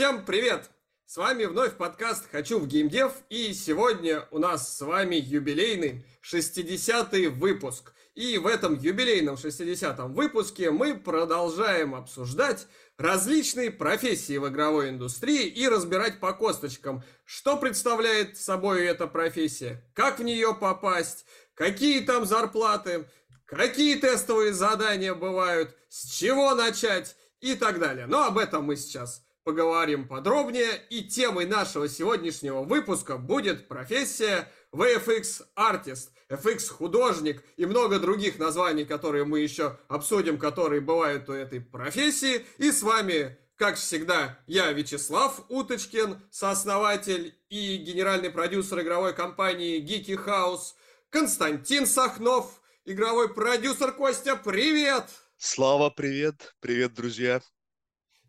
Всем привет! С вами вновь подкаст «Хочу в геймдев» и сегодня у нас с вами юбилейный 60-й выпуск. И в этом юбилейном 60-м выпуске мы продолжаем обсуждать различные профессии в игровой индустрии и разбирать по косточкам, что представляет собой эта профессия, как в нее попасть, какие там зарплаты, какие тестовые задания бывают, с чего начать и так далее. Но об этом мы сейчас поговорим подробнее. И темой нашего сегодняшнего выпуска будет профессия VFX Artist, FX художник и много других названий, которые мы еще обсудим, которые бывают у этой профессии. И с вами, как всегда, я Вячеслав Уточкин, сооснователь и генеральный продюсер игровой компании Geeky House, Константин Сахнов, игровой продюсер Костя, привет! Слава, привет! Привет, друзья!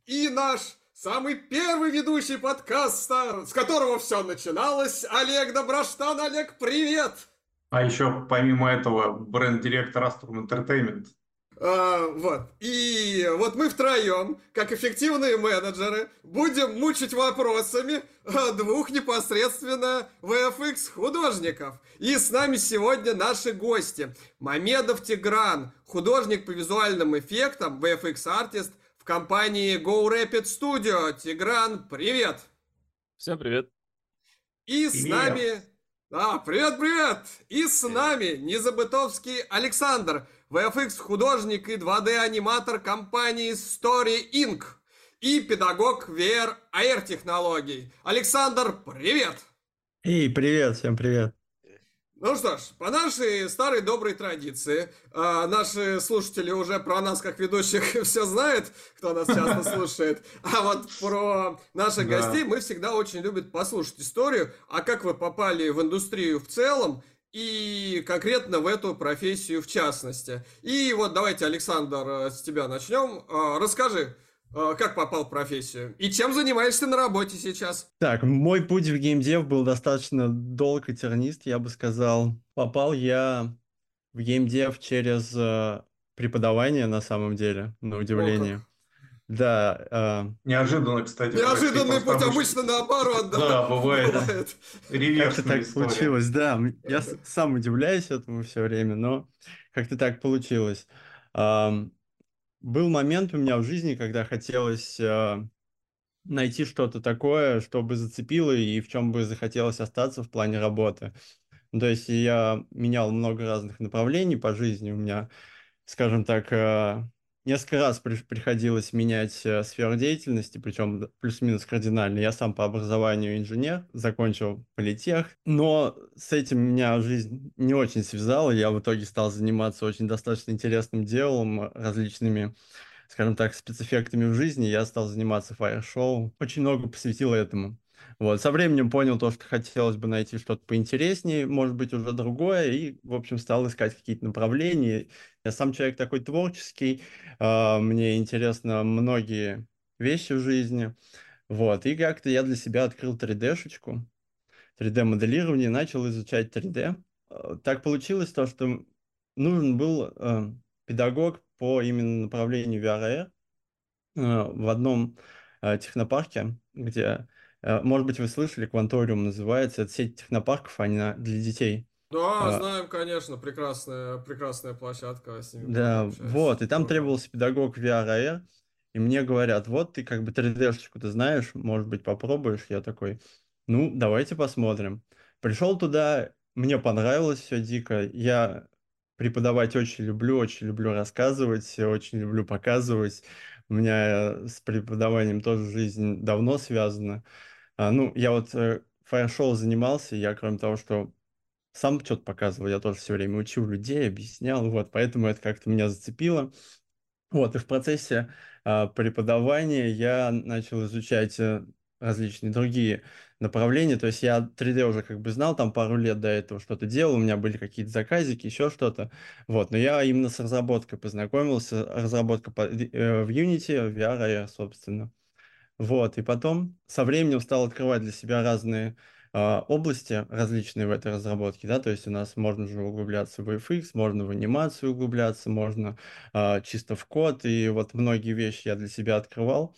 И наш самый первый ведущий подкаста, с которого все начиналось, Олег Доброштан. Олег, привет! А еще, помимо этого, бренд-директор Astrum Entertainment. А, вот. И вот мы втроем, как эффективные менеджеры, будем мучить вопросами двух непосредственно VFX художников. И с нами сегодня наши гости. Мамедов Тигран, художник по визуальным эффектам, VFX артист компании Go Rapid Studio. Тигран, привет! Всем привет! И с нами а, привет, привет! И с нами Незабытовский Александр, VFX художник и 2D аниматор компании Story Inc. и педагог VR AR технологий. Александр, привет! Эй, привет, всем привет! Ну что ж, по нашей старой доброй традиции, э, наши слушатели уже про нас как ведущих все знают, кто нас часто слушает, а вот про наших да. гостей мы всегда очень любим послушать историю, а как вы попали в индустрию в целом, и конкретно в эту профессию в частности. И вот давайте, Александр, э, с тебя начнем. Э, расскажи, а, как попал в профессию? И чем занимаешься на работе сейчас? Так, мой путь в геймдев был достаточно долг и тернист, я бы сказал. Попал я в геймдев через э, преподавание, на самом деле, на удивление. О, да. Э... Неожиданно, кстати. Неожиданный путь обычно наоборот, да. Да, бывает. Как-то так получилось, да. Я сам удивляюсь этому все время, но как-то так получилось был момент у меня в жизни, когда хотелось э, найти что-то такое, что бы зацепило и в чем бы захотелось остаться в плане работы. То есть я менял много разных направлений по жизни. У меня, скажем так, э, Несколько раз при, приходилось менять э, сферу деятельности, причем плюс-минус кардинально. Я сам по образованию инженер, закончил политех, но с этим меня жизнь не очень связала. Я в итоге стал заниматься очень достаточно интересным делом, различными скажем так, спецэффектами в жизни, я стал заниматься фаер-шоу. Очень много посвятил этому. Вот, со временем понял то, что хотелось бы найти что-то поинтереснее, может быть, уже другое, и, в общем, стал искать какие-то направления. Я сам человек такой творческий, э, мне интересно многие вещи в жизни. Вот, и как-то я для себя открыл 3D-шечку, 3D-моделирование, начал изучать 3D. А, так получилось то, что нужен был э, педагог по именно направлению VR, э, в одном э, технопарке, где может быть, вы слышали, Кванториум называется. Это сеть технопарков, они для детей. Да, а, знаем, конечно, прекрасная, прекрасная площадка с ними. Да, вот, и там требовался педагог VR AR, и мне говорят, вот ты как бы 3D-шечку ты знаешь, может быть, попробуешь? Я такой, ну, давайте посмотрим. Пришел туда, мне понравилось все дико, я преподавать очень люблю, очень люблю рассказывать, очень люблю показывать. У меня с преподаванием тоже жизнь давно связана. А, ну, я вот э, фаер-шоу занимался, я кроме того, что сам что-то показывал, я тоже все время учил людей, объяснял, вот, поэтому это как-то меня зацепило. Вот, и в процессе э, преподавания я начал изучать э, различные другие направления, то есть я 3D уже как бы знал, там пару лет до этого что-то делал, у меня были какие-то заказики, еще что-то, вот, но я именно с разработкой познакомился, разработка по, э, в Unity, в VR, собственно, вот, и потом со временем стал открывать для себя разные э, области, различные в этой разработке, да, то есть у нас можно же углубляться в VFX, можно в анимацию углубляться, можно э, чисто в код, и вот многие вещи я для себя открывал.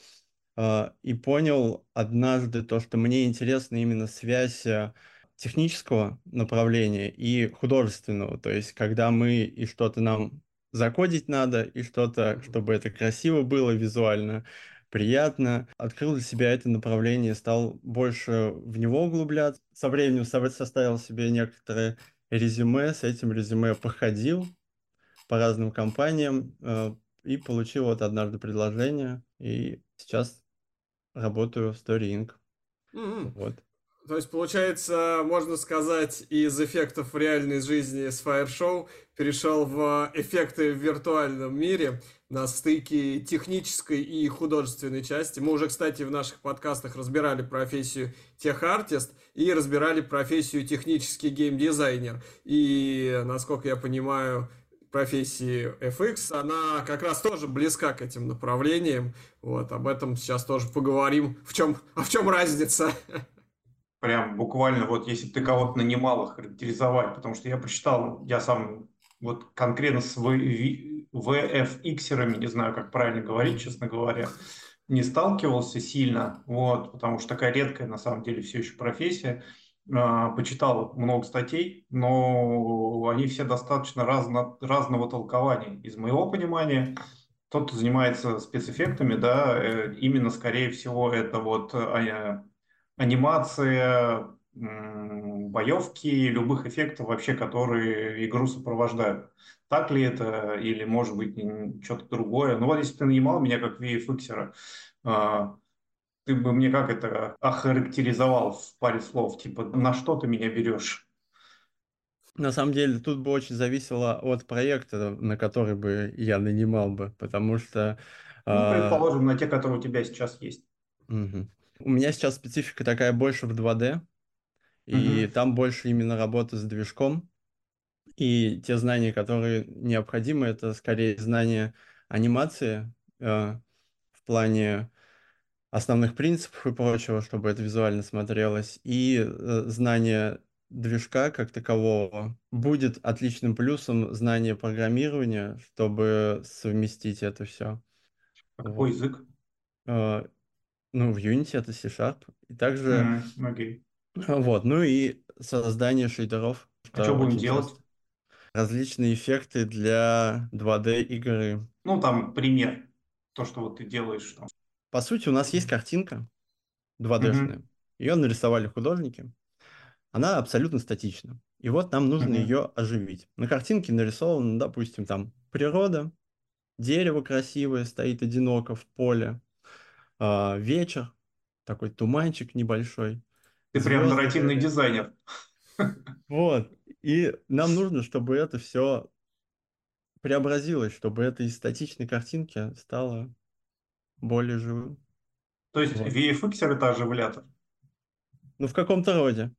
а, и понял однажды то, что мне интересна именно связь э, технического направления и художественного. То есть, когда мы и что-то нам закодить надо, и что-то, чтобы это красиво было визуально, приятно. Открыл для себя это направление, стал больше в него углубляться. Со временем составил себе некоторые резюме, с этим резюме походил по разным компаниям э, и получил вот однажды предложение, и сейчас работаю в Story Inc. Mm-hmm. Вот. То есть, получается, можно сказать, из эффектов в реальной жизни с Show перешел в эффекты в виртуальном мире на стыке технической и художественной части. Мы уже, кстати, в наших подкастах разбирали профессию техартист и разбирали профессию технический геймдизайнер. И, насколько я понимаю, профессии FX, она как раз тоже близка к этим направлениям. Вот, об этом сейчас тоже поговорим. В чем, а в чем разница? Прям буквально вот если ты кого-то нанимал характеризовать, потому что я прочитал, я сам вот конкретно с VFX-ерами, не знаю, как правильно говорить, честно говоря, не сталкивался сильно, вот, потому что такая редкая на самом деле все еще профессия. А, почитал много статей, но они все достаточно разно, разного толкования. Из моего понимания, тот, кто занимается спецэффектами, да, э, именно, скорее всего, это вот а, анимация, боевки, любых эффектов вообще, которые игру сопровождают. Так ли это или, может быть, что-то другое? Ну вот если ты нанимал меня как VFX, а, ты бы мне как это охарактеризовал в паре слов? Типа, на что ты меня берешь? На самом деле, тут бы очень зависело от проекта, на который бы я нанимал бы, потому что... Ну, а, предположим, на те, которые у тебя сейчас есть. Угу. У меня сейчас специфика такая больше в 2D, и там больше именно работа с движком, и те знания, которые необходимы, это скорее знания анимации э, в плане основных принципов и прочего, чтобы это визуально смотрелось, и э, знание движка как такового будет отличным плюсом знание программирования, чтобы совместить это все. А какой вот. язык? Э, ну, в Unity это C-Sharp. И также... Mm, okay. Вот, ну и создание шейдеров. А что будем делать? Часто. Различные эффекты для 2D игры. Ну, там пример. То, что вот ты делаешь там. По сути, у нас есть картинка 2D-шная. Mm-hmm. Ее нарисовали художники. Она абсолютно статична. И вот нам нужно mm-hmm. ее оживить. На картинке нарисовано, допустим, там природа, дерево красивое стоит одиноко в поле, э, вечер, такой туманчик небольшой. Ты звезды. прям нарративный дизайнер. Вот. И нам нужно, чтобы это все преобразилось, чтобы это из статичной картинки стало более живым. То есть вот. VFX это оживлятор? Ну, в каком-то роде.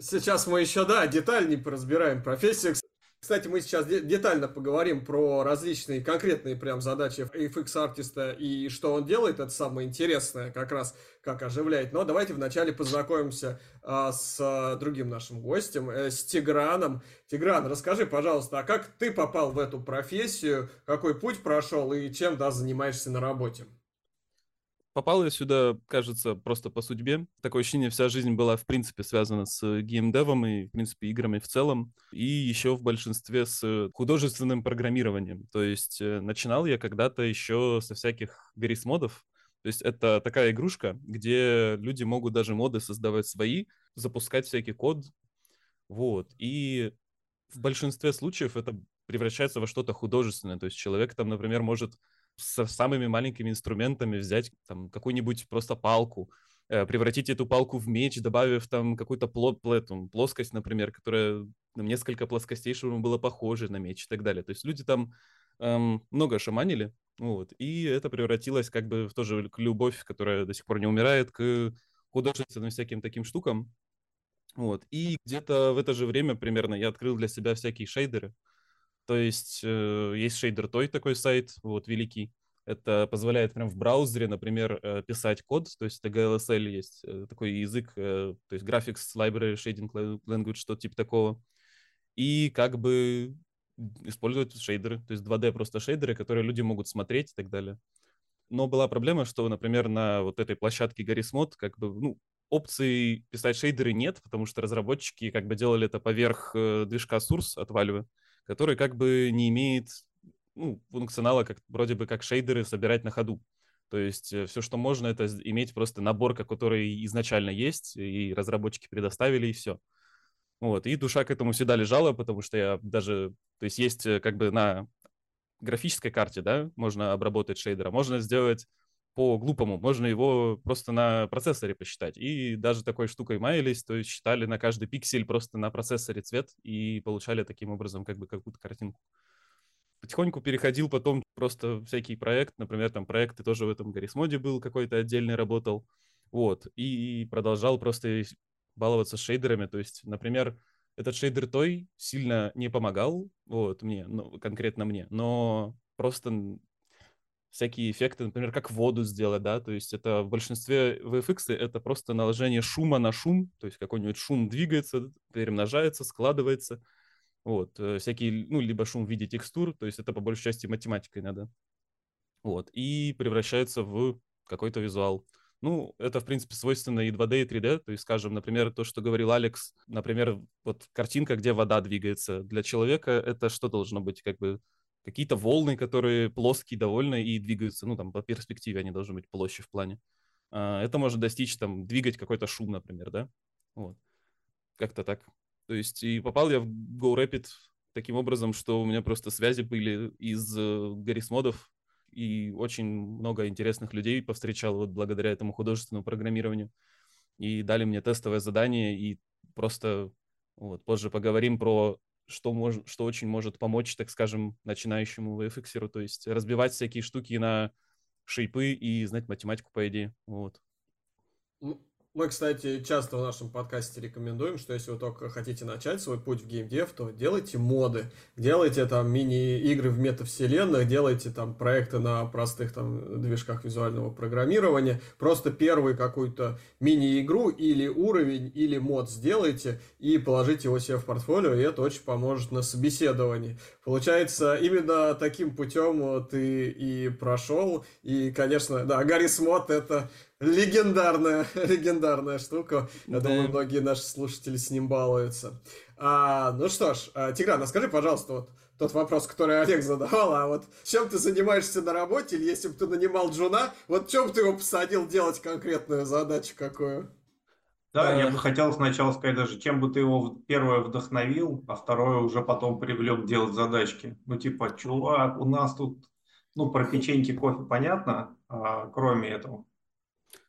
Сейчас мы еще, да, детальнее поразбираем профессию. Кстати, мы сейчас детально поговорим про различные конкретные прям задачи FX-артиста и что он делает. Это самое интересное, как раз как оживляет. Но давайте вначале познакомимся а, с а, другим нашим гостем, э, с Тиграном. Тигран, расскажи, пожалуйста, а как ты попал в эту профессию, какой путь прошел и чем, да, занимаешься на работе? Попал я сюда, кажется, просто по судьбе. Такое ощущение, вся жизнь была, в принципе, связана с геймдевом и, в принципе, играми в целом. И еще в большинстве с художественным программированием. То есть э, начинал я когда-то еще со всяких гаррис-модов. То есть это такая игрушка, где люди могут даже моды создавать свои, запускать всякий код. Вот. И в большинстве случаев это превращается во что-то художественное. То есть человек там, например, может со самыми маленькими инструментами взять там какую-нибудь просто палку, э, превратить эту палку в меч, добавив там какую-то плот, плоту, плоскость, например, которая там, несколько плоскостей, чтобы было похоже на меч и так далее. То есть люди там эм, много шаманили, вот, и это превратилось как бы в тоже любовь, которая до сих пор не умирает, к художественным всяким таким штукам. Вот. И где-то в это же время примерно я открыл для себя всякие шейдеры. То есть э, есть шейдер той такой сайт, вот, великий. Это позволяет прям в браузере, например, э, писать код, то есть это GLSL есть э, такой язык, то есть Graphics Library Shading Language, что-то типа такого. И как бы использовать шейдеры, то есть 2D просто шейдеры, которые люди могут смотреть и так далее. но была проблема, что, например, на вот этой площадке Гаррисмод как бы, ну, опции писать шейдеры нет, потому что разработчики как бы делали это поверх движка Source от Valve, который как бы не имеет ну, функционала как вроде бы как шейдеры собирать на ходу. То есть э, все, что можно, это иметь просто набор, который изначально есть, и разработчики предоставили, и все. Вот, и душа к этому всегда лежала, потому что я даже, то есть есть э, как бы на графической карте, да, можно обработать шейдера, можно сделать по-глупому, можно его просто на процессоре посчитать. И даже такой штукой маялись, то есть считали на каждый пиксель просто на процессоре цвет и получали таким образом как бы какую-то картинку. Потихоньку переходил потом просто всякий проект, например, там проекты тоже в этом Гаррисмоде был какой-то отдельный, работал, вот, и продолжал просто баловаться шейдерами, то есть, например, этот шейдер той сильно не помогал, вот, мне, ну, конкретно мне, но просто всякие эффекты, например, как воду сделать, да, то есть это в большинстве VFX это просто наложение шума на шум, то есть какой-нибудь шум двигается, перемножается, складывается, вот, э, всякие, ну, либо шум в виде текстур, то есть это по большей части математикой надо, вот, и превращается в какой-то визуал. Ну, это, в принципе, свойственно и 2D, и 3D. То есть, скажем, например, то, что говорил Алекс, например, вот картинка, где вода двигается. Для человека это что должно быть? Как бы какие-то волны, которые плоские довольно и двигаются, ну, там, по перспективе они должны быть площадь в плане. А, это можно достичь, там, двигать какой-то шум, например, да? Вот. Как-то так. То есть и попал я в GoRapid таким образом, что у меня просто связи были из э, Гаррисмодов, и очень много интересных людей повстречал вот благодаря этому художественному программированию. И дали мне тестовое задание, и просто вот, позже поговорим про что, мож, что очень может помочь, так скажем, начинающему VFX, то есть разбивать всякие штуки на шейпы и знать математику, по идее. Вот. Мы, кстати, часто в нашем подкасте рекомендуем, что если вы только хотите начать свой путь в геймдев, то делайте моды, делайте там мини-игры в метавселенных, делайте там проекты на простых там движках визуального программирования. Просто первый какую-то мини-игру или уровень, или мод сделайте и положите его себе в портфолио, и это очень поможет на собеседовании. Получается, именно таким путем ты и прошел, и, конечно, да, Гаррис Мод это Легендарная, легендарная штука. Я да. думаю, многие наши слушатели с ним балуются. А, ну что ж, а, Тигран, а скажи, пожалуйста, вот тот вопрос, который Олег задавал, а вот чем ты занимаешься на работе, или если бы ты нанимал Джуна, вот чем ты его посадил делать конкретную задачу какую? Да, я бы хотел сначала сказать даже, чем бы ты его первое вдохновил, а второе уже потом привлек делать задачки. Ну, типа, чувак, у нас тут, ну, про печеньки, кофе понятно, а кроме этого,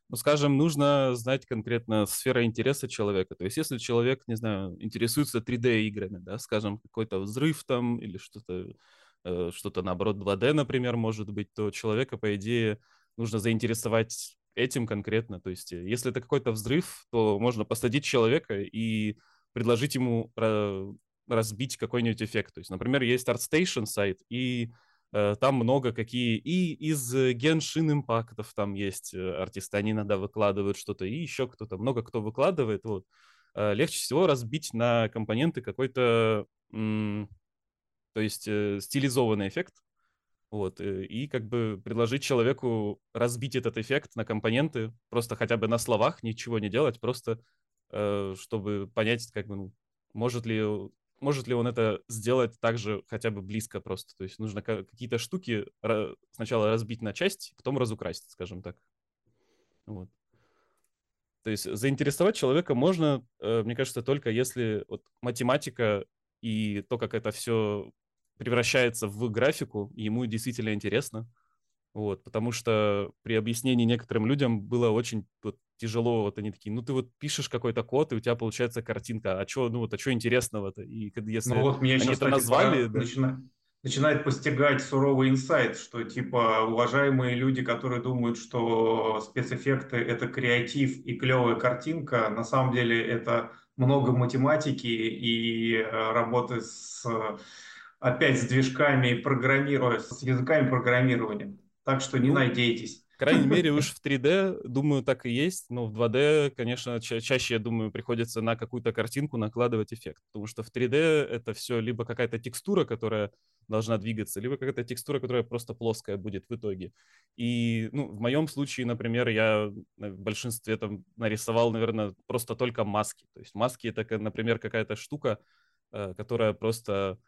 ну, скажем, нужно знать конкретно сфера интереса человека. То есть, если человек, не знаю, интересуется 3D-играми, да, скажем, какой-то взрыв там или что-то, э, что-то наоборот 2D, например, может быть, то человека, по идее, нужно заинтересовать этим конкретно. То есть, если это какой-то взрыв, то можно посадить человека и предложить ему разбить какой-нибудь эффект. То есть, например, есть ArtStation сайт, и Э, там много какие и из Genshin импактов там есть э, артисты, они иногда выкладывают что-то, и еще кто-то, много кто выкладывает, вот. Э, легче всего разбить на компоненты какой-то, то есть стилизованный эффект, вот, и как бы предложить человеку разбить этот эффект на компоненты, просто хотя бы на словах, ничего не делать, просто чтобы понять, как бы, ну, может ли может ли он это сделать также хотя бы близко просто? То есть нужно какие-то штуки сначала разбить на части, потом разукрасить, скажем так. Вот. То есть заинтересовать человека можно, э, мне кажется, только если вот математика и то, как это все превращается в графику, ему действительно интересно. Вот, потому что при объяснении некоторым людям было очень вот, тяжело, вот они такие, ну ты вот пишешь какой-то код, и у тебя получается картинка, а что, ну вот, а что интересного-то? И если ну, вот меня они сейчас, это назвали... Да... Начинает, начинает постигать суровый инсайт, что типа уважаемые люди, которые думают, что спецэффекты это креатив и клевая картинка, на самом деле это много математики и э, работы с опять с движками программируя, с языками программирования. Так что не ну, надейтесь. крайней мере, уж в 3D, думаю, так и есть. Но в 2D, конечно, ча- чаще, я думаю, приходится на какую-то картинку накладывать эффект. Потому что в 3D это все либо какая-то текстура, которая должна двигаться, либо какая-то текстура, которая просто плоская будет в итоге. И, ну, в моем случае, например, я в большинстве там нарисовал, наверное, просто только маски. То есть маски — это, например, какая-то штука, э, которая просто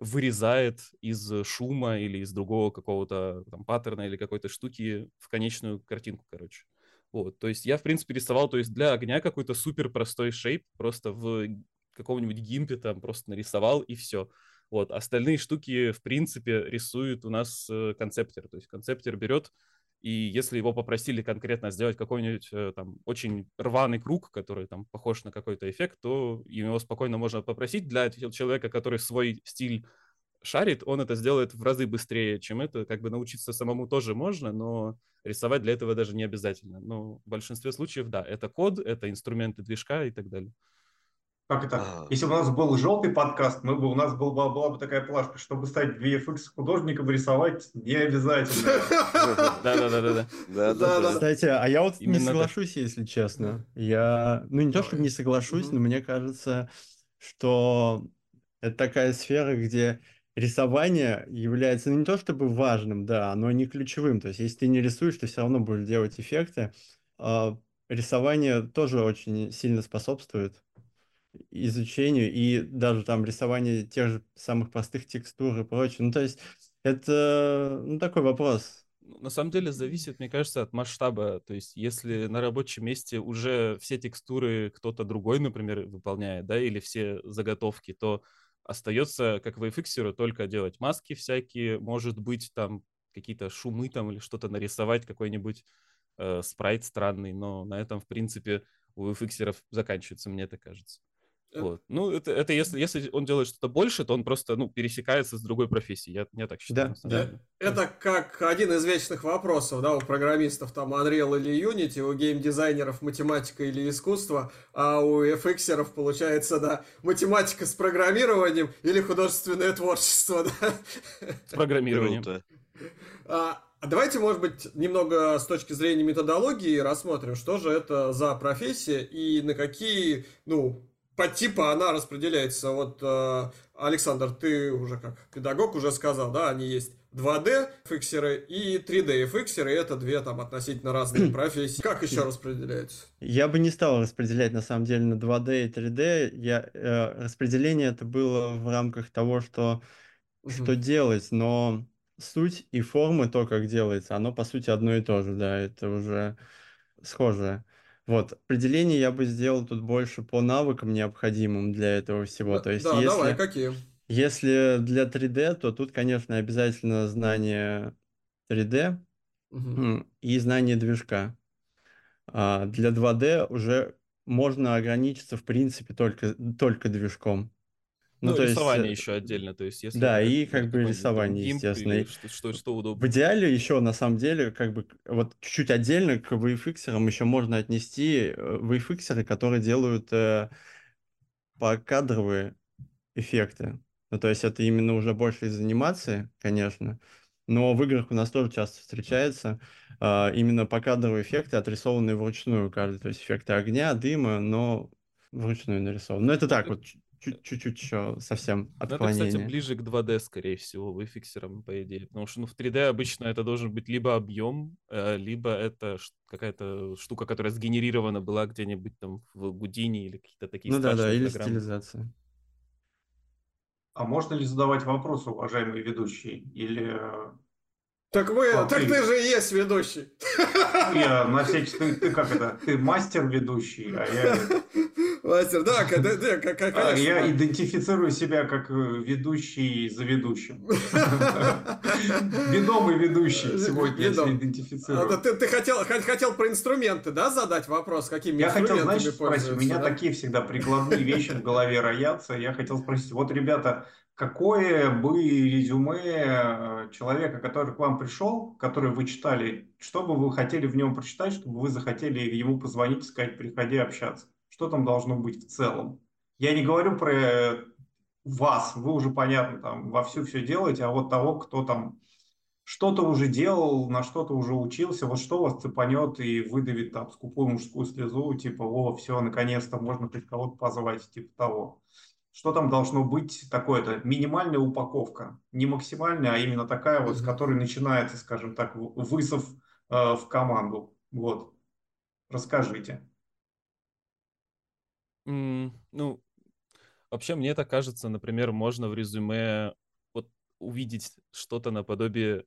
вырезает из шума или из другого какого-то там паттерна или какой-то штуки в конечную картинку, короче. Вот, то есть я, в принципе, рисовал, то есть для огня какой-то супер простой шейп, просто в каком-нибудь гимпе там просто нарисовал и все. Вот, остальные штуки, в принципе, рисует у нас э, концептер. То есть концептер берет и если его попросили конкретно сделать какой-нибудь э, там очень рваный круг, который там похож на какой-то эффект, то его спокойно можно попросить. Для человека, который свой стиль шарит, он это сделает в разы быстрее, чем это. Как бы научиться самому тоже можно, но рисовать для этого даже не обязательно. Но в большинстве случаев, да, это код, это инструменты движка и так далее. Как это? А. Если бы у нас был желтый подкаст, мы бы, у нас был, была, была бы такая плашка, чтобы стать VFX художником, рисовать не обязательно. Да-да-да. Кстати, а я вот не соглашусь, если честно. Я, ну не то, чтобы не соглашусь, но мне кажется, что это такая сфера, где рисование является ну, не то чтобы важным, да, но не ключевым. То есть, если ты не рисуешь, ты все равно будешь делать эффекты. А рисование тоже очень сильно способствует изучению и даже там рисование тех же самых простых текстур и прочее. Ну, то есть это ну, такой вопрос. Ну, на самом деле зависит, мне кажется, от масштаба. То есть если на рабочем месте уже все текстуры кто-то другой, например, выполняет, да, или все заготовки, то остается, как в VFX, только делать маски всякие, может быть, там какие-то шумы там или что-то нарисовать, какой-нибудь э, спрайт странный, но на этом, в принципе, у VFX заканчивается, мне это кажется. Э, вот. Ну, это, это если, если он делает что-то больше, то он просто ну, пересекается с другой профессией. Я, я так считаю. Да, да. Это как один из вечных вопросов, да, у программистов там Unreal или Unity, у геймдизайнеров математика или искусство, а у FX получается, да, математика с программированием или художественное творчество, да. С программированием. А, а давайте, может быть, немного с точки зрения методологии рассмотрим, что же это за профессия и на какие, ну, по типу она распределяется. Вот, э, Александр, ты уже как педагог уже сказал, да, они есть 2D фиксеры и 3D фиксеры, это две там относительно разные профессии. Как еще распределяется? Я бы не стал распределять на самом деле на 2D и 3D. Я, э, распределение это было в рамках того, что, угу. что делать, но суть и формы, то, как делается, оно по сути одно и то же, да, это уже схожее. Вот, определение я бы сделал тут больше по навыкам, необходимым для этого всего. То есть, да если, давай, какие? Если для 3D, то тут, конечно, обязательно знание 3D угу. и знание движка. А для 2D уже можно ограничиться, в принципе, только, только движком. Ну, ну то рисование есть, еще отдельно, то есть если... Да, и как бы рисование, естественно. Что, что, что удобно. В идеале еще, на самом деле, как бы вот чуть-чуть отдельно к VFX еще можно отнести э, VFX, которые делают э, покадровые эффекты. Ну, то есть это именно уже больше из анимации, конечно, но в играх у нас тоже часто встречается э, именно покадровые эффекты, отрисованные вручную каждый. То есть эффекты огня, дыма, но вручную нарисованы. Но это так вот чуть-чуть еще совсем отклонение. Это, кстати, ближе к 2D, скорее всего, выфиксерам, по идее. Потому что ну, в 3D обычно это должен быть либо объем, э, либо это какая-то штука, которая сгенерирована была где-нибудь там в Гудине или какие-то такие Ну да, да, или стилизация. А можно ли задавать вопросы, уважаемые ведущие? Или так вы, а так ты... ты же есть ведущий. Я на всякий ты, ты как это? Ты мастер ведущий, а я Мастер, да, когда, да, как, а, конечно. Я идентифицирую себя как э, ведущий за ведущим. Ведомый ведущий сегодня себя идентифицирую. А, ты, хотел, про инструменты, да, задать вопрос? Какими я хотел, знаешь, спросить, у меня такие всегда прикладные вещи в голове роятся. Я хотел спросить, вот, ребята, какое бы резюме э, человека, который к вам пришел, который вы читали, что бы вы хотели в нем прочитать, чтобы вы захотели ему позвонить и сказать, приходи общаться? Что там должно быть в целом. Я не говорю про вас, вы уже понятно, там вовсю все делаете, а вот того, кто там что-то уже делал, на что-то уже учился, вот что вас цепанет и выдавит там скупую мужскую слезу, типа, о, все, наконец-то можно хоть кого-то позвать, типа того. Что там должно быть такое-то? Минимальная упаковка, не максимальная, а именно такая вот, с которой начинается, скажем так, вызов э, в команду. Вот. Расскажите. Mm, ну, вообще, мне это кажется, например, можно в резюме вот увидеть что-то наподобие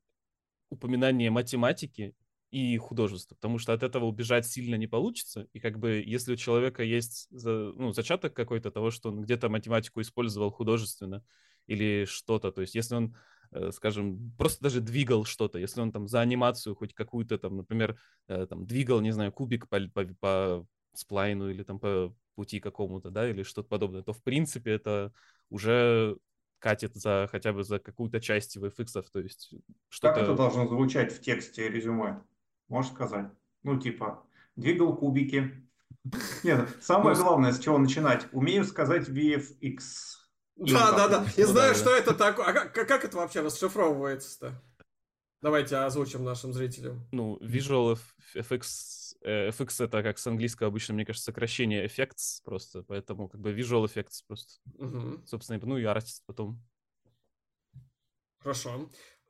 упоминание математики и художества, потому что от этого убежать сильно не получится. И как бы если у человека есть ну, зачаток какой-то того, что он где-то математику использовал художественно или что-то, то есть если он э, скажем, просто даже двигал что-то, если он там за анимацию хоть какую-то там, например, э, там двигал, не знаю, кубик по, по, по сплайну или там по пути какому-то, да, или что-то подобное, то в принципе это уже катит за хотя бы за какую-то часть VFX, то есть что-то... Как это должно звучать в тексте резюме? Можешь сказать? Ну, типа, двигал кубики. Нет, самое ну, главное, с чего начинать. Умею сказать VFX. Да, да, да. И знаю, что это такое. А как это вообще расшифровывается-то? Давайте озвучим нашим зрителям. Ну, Visual FX Э, FX это как с английского обычно, мне кажется, сокращение effects просто, поэтому как бы visual effects просто. Угу. Собственно, ну и artist потом. Хорошо.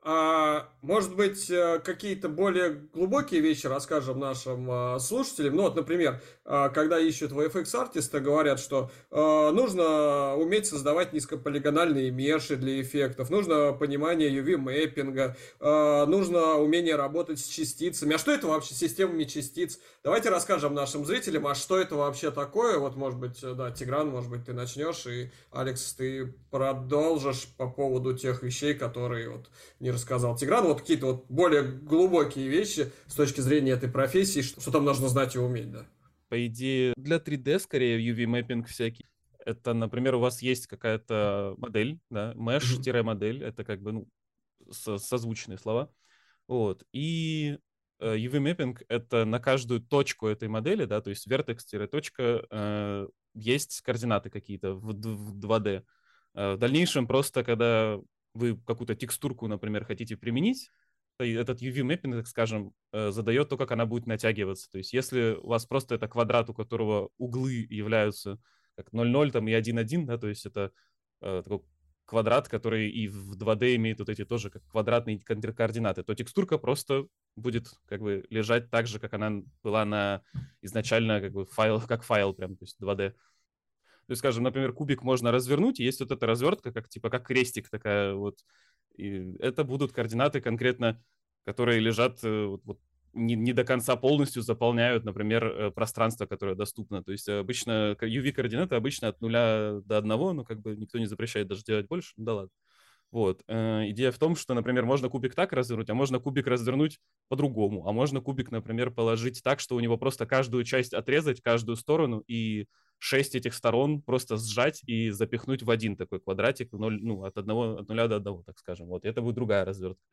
А, может быть, э, какие-то более глубокие вещи расскажем нашим а, слушателям. Ну, вот, например, а, когда ищут VFX-артиста, говорят, что а, нужно уметь создавать низкополигональные меши для эффектов, нужно понимание UV-мэппинга, нужно умение работать с частицами. А что это вообще с системами частиц? Давайте расскажем нашим зрителям, а что это вообще такое? Вот, может быть, да, Тигран, может быть, ты начнешь, и, Алекс, ты продолжишь по поводу тех вещей, которые вот не рассказал Тигран. Вот какие-то вот более глубокие вещи с точки зрения этой профессии, что, что там нужно знать и уметь, да. По идее, для 3D скорее UV-мэппинг всякий. Это, например, у вас есть какая-то модель, да, mesh-модель, это как бы, ну, со созвучные слова. Вот. И э, UV-мэппинг — это на каждую точку этой модели, да, то есть vertex-точка, э, есть координаты какие-то в, в 2D. Э, в дальнейшем просто, когда вы какую-то текстурку, например, хотите применить, этот UV-мэппинг, так скажем, э, задает то, как она будет натягиваться. То есть если у вас просто это квадрат, у которого углы являются как 0,0 там, и 1,1, да, то есть это э, такой квадрат, который и в 2D имеет вот эти тоже как квадратные координаты, то текстурка просто будет как бы лежать так же, как она была на изначально как бы файл, как файл прям, то есть 2D. То есть, скажем, например, кубик можно развернуть, и есть вот эта развертка, как типа как крестик такая вот. И это будут координаты конкретно, которые лежат э, вот, вот не, не до конца полностью заполняют, например, э, пространство, которое доступно. То есть обычно UV-координаты обычно от нуля до одного, но как бы никто не запрещает даже делать больше, ну да ладно. Вот. Э, идея в том, что, например, можно кубик так развернуть, а можно кубик развернуть по-другому. А можно кубик, например, положить так, что у него просто каждую часть отрезать, каждую сторону, и шесть этих сторон просто сжать и запихнуть в один такой квадратик, 0, ну, от, одного, от нуля до одного, так скажем. Вот, это будет другая развертка.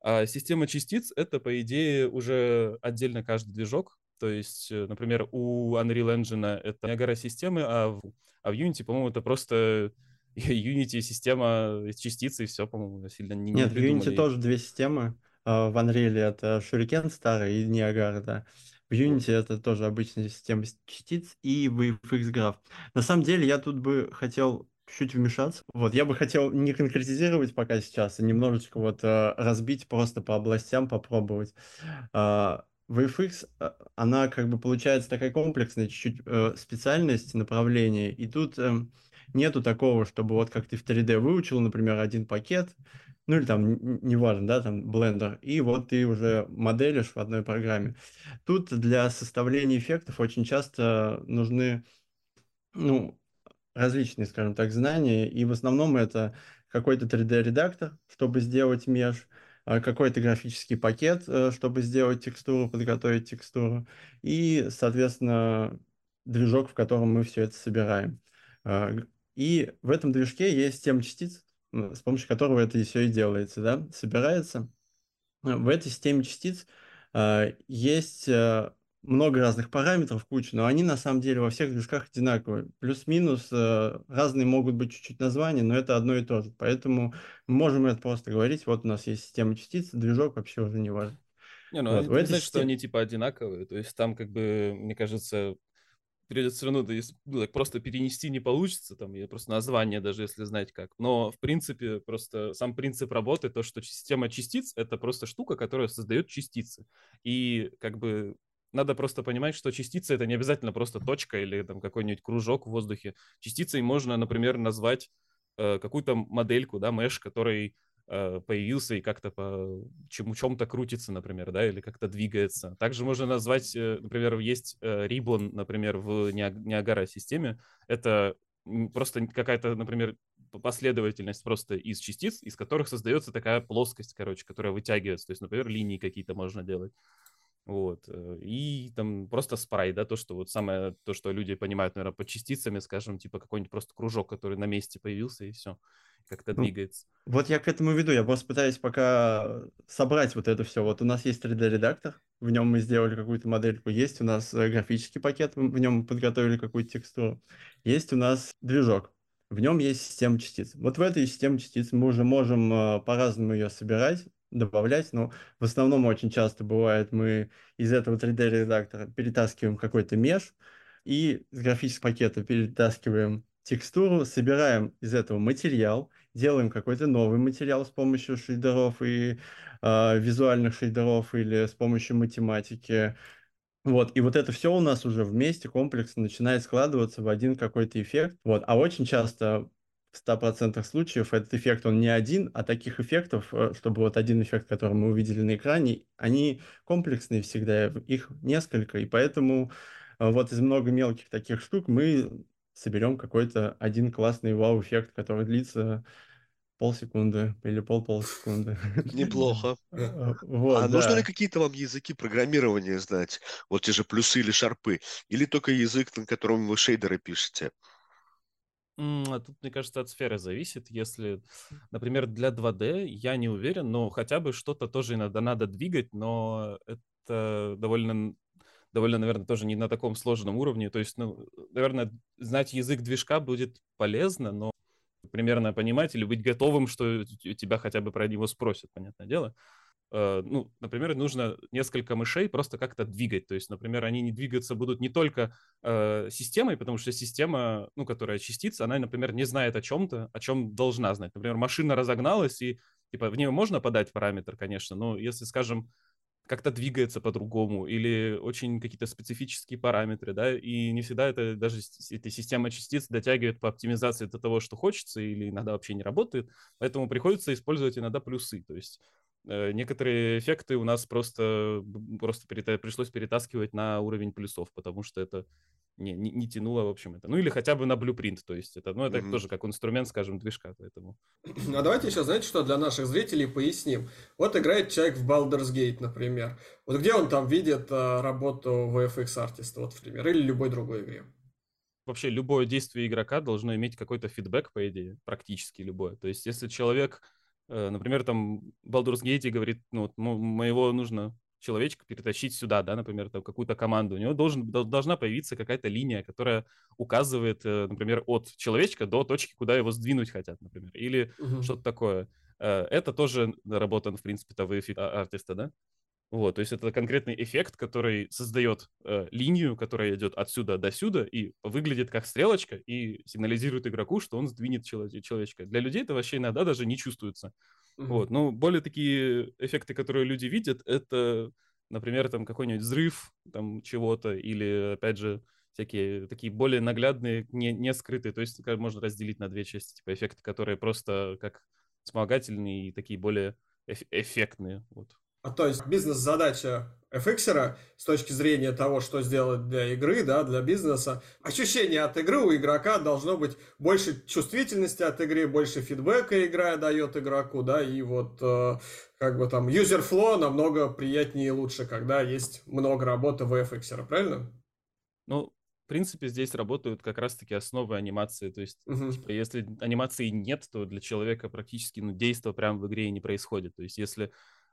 А система частиц — это, по идее, уже отдельно каждый движок. То есть, э, например, у Unreal Engine это Niagara системы, а в, а в Unity, по-моему, это просто Unity система частицы, и все, по-моему, сильно не Нет, не в Unity тоже две системы. А, в Unreal это Shuriken старый и Niagara, да. В Unity это тоже обычная система частиц и VFX граф. На самом деле я тут бы хотел чуть вмешаться. Вот, я бы хотел не конкретизировать пока сейчас, а немножечко вот э, разбить просто по областям, попробовать. Э, VFX, она как бы получается такая комплексная чуть-чуть э, специальность, направление, и тут э, нету такого, чтобы вот как ты в 3D выучил, например, один пакет, ну или там, неважно, да, там Blender, и вот ты уже моделишь в одной программе. Тут для составления эффектов очень часто нужны, ну, различные, скажем так, знания, и в основном это какой-то 3D-редактор, чтобы сделать меж, а, какой-то графический пакет, э, чтобы сделать текстуру, подготовить текстуру, и, соответственно, движок, в котором мы все это собираем. А, и в этом движке есть система частиц, с помощью которого это все и делается, да, собирается. В этой системе частиц э, есть э, много разных параметров, куча, но они на самом деле во всех движках одинаковые. Плюс-минус, э, разные могут быть чуть-чуть названия, но это одно и то же. Поэтому мы можем это просто говорить, вот у нас есть система частиц, движок вообще уже не важно. Не, ну вот, это не значит, систем... что они типа одинаковые. То есть там как бы, мне кажется, придется все равно да, ну, так просто перенести не получится, там, и просто название даже, если знать как. Но, в принципе, просто сам принцип работы, то, что система частиц — это просто штука, которая создает частицы. И как бы надо просто понимать, что частица это не обязательно просто точка или там какой-нибудь кружок в воздухе. Частицей можно, например, назвать э, какую-то модельку, да, mesh, который появился и как-то по чему чем-то крутится, например, да, или как-то двигается. Также можно назвать, э, например, есть э, Ribbon, например, в Niagara системе. Это просто какая-то, например, последовательность просто из частиц, из которых создается такая плоскость, короче, которая вытягивается. То есть, например, линии какие-то можно делать. Вот. Э, и там просто спрай, да, то, что вот самое, то, что люди понимают, наверное, под частицами, скажем, типа какой-нибудь просто кружок, который на месте появился, и все, как-то ну, двигается. Вот я к этому веду, я просто пытаюсь пока собрать вот это все. Вот у нас есть 3D-редактор, в нем мы сделали какую-то модельку, есть у нас э, графический пакет, в нем мы подготовили какую-то текстуру, есть у нас движок, в нем есть система частиц. Вот в этой системе частиц мы уже можем э, по-разному ее собирать, добавлять, но в основном очень часто бывает, мы из этого 3D-редактора перетаскиваем какой-то меж и с графического пакета перетаскиваем текстуру, собираем из этого материал, делаем какой-то новый материал с помощью шейдеров и э, визуальных шейдеров или с помощью математики. Вот, и вот это все у нас уже вместе комплексно начинает складываться в один какой-то эффект. Вот, а очень часто 100% случаев этот эффект, он не один, а таких эффектов, э, чтобы вот один эффект, который мы увидели на экране, они комплексные всегда, их несколько, и поэтому э, вот из много мелких таких штук мы соберем какой-то один классный вау-эффект, который длится полсекунды или пол-полсекунды. Неплохо. Э, вот, а да. нужно ли какие-то вам языки программирования знать? Вот те же плюсы или шарпы? Или только язык, на котором вы шейдеры пишете? А тут, мне кажется, от сферы зависит. Если, например, для 2D я не уверен, но хотя бы что-то тоже иногда надо двигать, но это довольно, довольно, наверное, тоже не на таком сложном уровне. То есть, ну, наверное, знать язык движка будет полезно, но примерно понимать или быть готовым, что тебя хотя бы про него спросят, понятное дело. Э, ну, например, нужно несколько мышей просто как-то двигать. То есть, например, они не двигаться будут не только э, системой, потому что система, ну, которая частица, она, например, не знает о чем-то, о чем должна знать. Например, машина разогналась, и типа в нее можно подать параметр, конечно, но если, скажем, как-то двигается по-другому или очень какие-то специфические параметры, да, и не всегда это даже эта система частиц дотягивает по оптимизации до того, что хочется, или иногда вообще не работает, поэтому приходится использовать иногда плюсы, то есть некоторые эффекты у нас просто, просто перета- пришлось перетаскивать на уровень плюсов, потому что это не, не, не тянуло, в общем, это. Ну, или хотя бы на блюпринт, то есть это, ну, это mm-hmm. тоже как инструмент, скажем, движка, поэтому. А давайте еще, знаете, что для наших зрителей поясним. Вот играет человек в Baldur's Gate, например. Вот где он там видит а, работу VFX артиста, вот, например, или любой другой игре? Вообще любое действие игрока должно иметь какой-то фидбэк, по идее, практически любое. То есть если человек Э, например, там Baldur's Gate говорит, ну, вот, моего нужно человечка перетащить сюда, да, например, там какую-то команду, у него должен, должна появиться какая-то линия, которая указывает, э, например, от человечка до точки, куда его сдвинуть хотят, например, или uh-huh. что-то такое. Э, это тоже работа, в принципе, того артиста, да? Вот, то есть это конкретный эффект, который создает э, линию, которая идет отсюда до сюда и выглядит как стрелочка и сигнализирует игроку, что он сдвинет чело- человечка. Для людей это вообще иногда даже не чувствуется. Mm-hmm. Вот, но более такие эффекты, которые люди видят, это, например, там какой-нибудь взрыв там чего-то или, опять же, всякие такие более наглядные, не, не скрытые. То есть можно разделить на две части, типа эффекты, которые просто как вспомогательные и такие более эф- эффектные. Вот. А то есть бизнес-задача FX с точки зрения того, что сделать для игры, да, для бизнеса. Ощущение от игры у игрока должно быть больше чувствительности от игры, больше фидбэка игра дает игроку, да, и вот э, как бы там user flow намного приятнее и лучше, когда есть много работы в FX, правильно? Ну, в принципе, здесь работают как раз-таки основы анимации. То есть, uh-huh. типа, если анимации нет, то для человека практически ну, действия прямо в игре и не происходит. То есть, если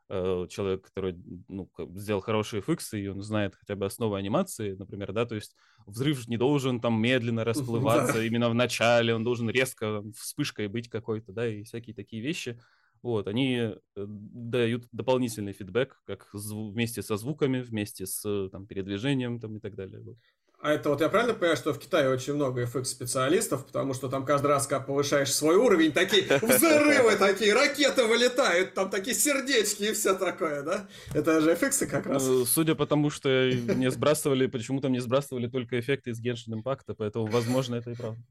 человек, который ну, сделал хорошие фиксы, и он знает хотя бы основы анимации, например, да, то есть взрыв не должен там медленно расплываться именно в начале, он должен резко вспышкой быть какой-то, да, и всякие такие вещи. Вот, они э, дают дополнительный фидбэк, как вместе со звуками, вместе с там, передвижением там, и так далее. Вот. А это вот я правильно понимаю, что в Китае очень много FX-специалистов, потому что там каждый раз, как повышаешь свой уровень, такие взрывы такие, ракеты вылетают, там такие сердечки и все такое, да? Это же FX как раз. Ну, судя по тому, что не сбрасывали, почему-то не сбрасывали только эффекты из Genshin Impact, поэтому, возможно, это и правда.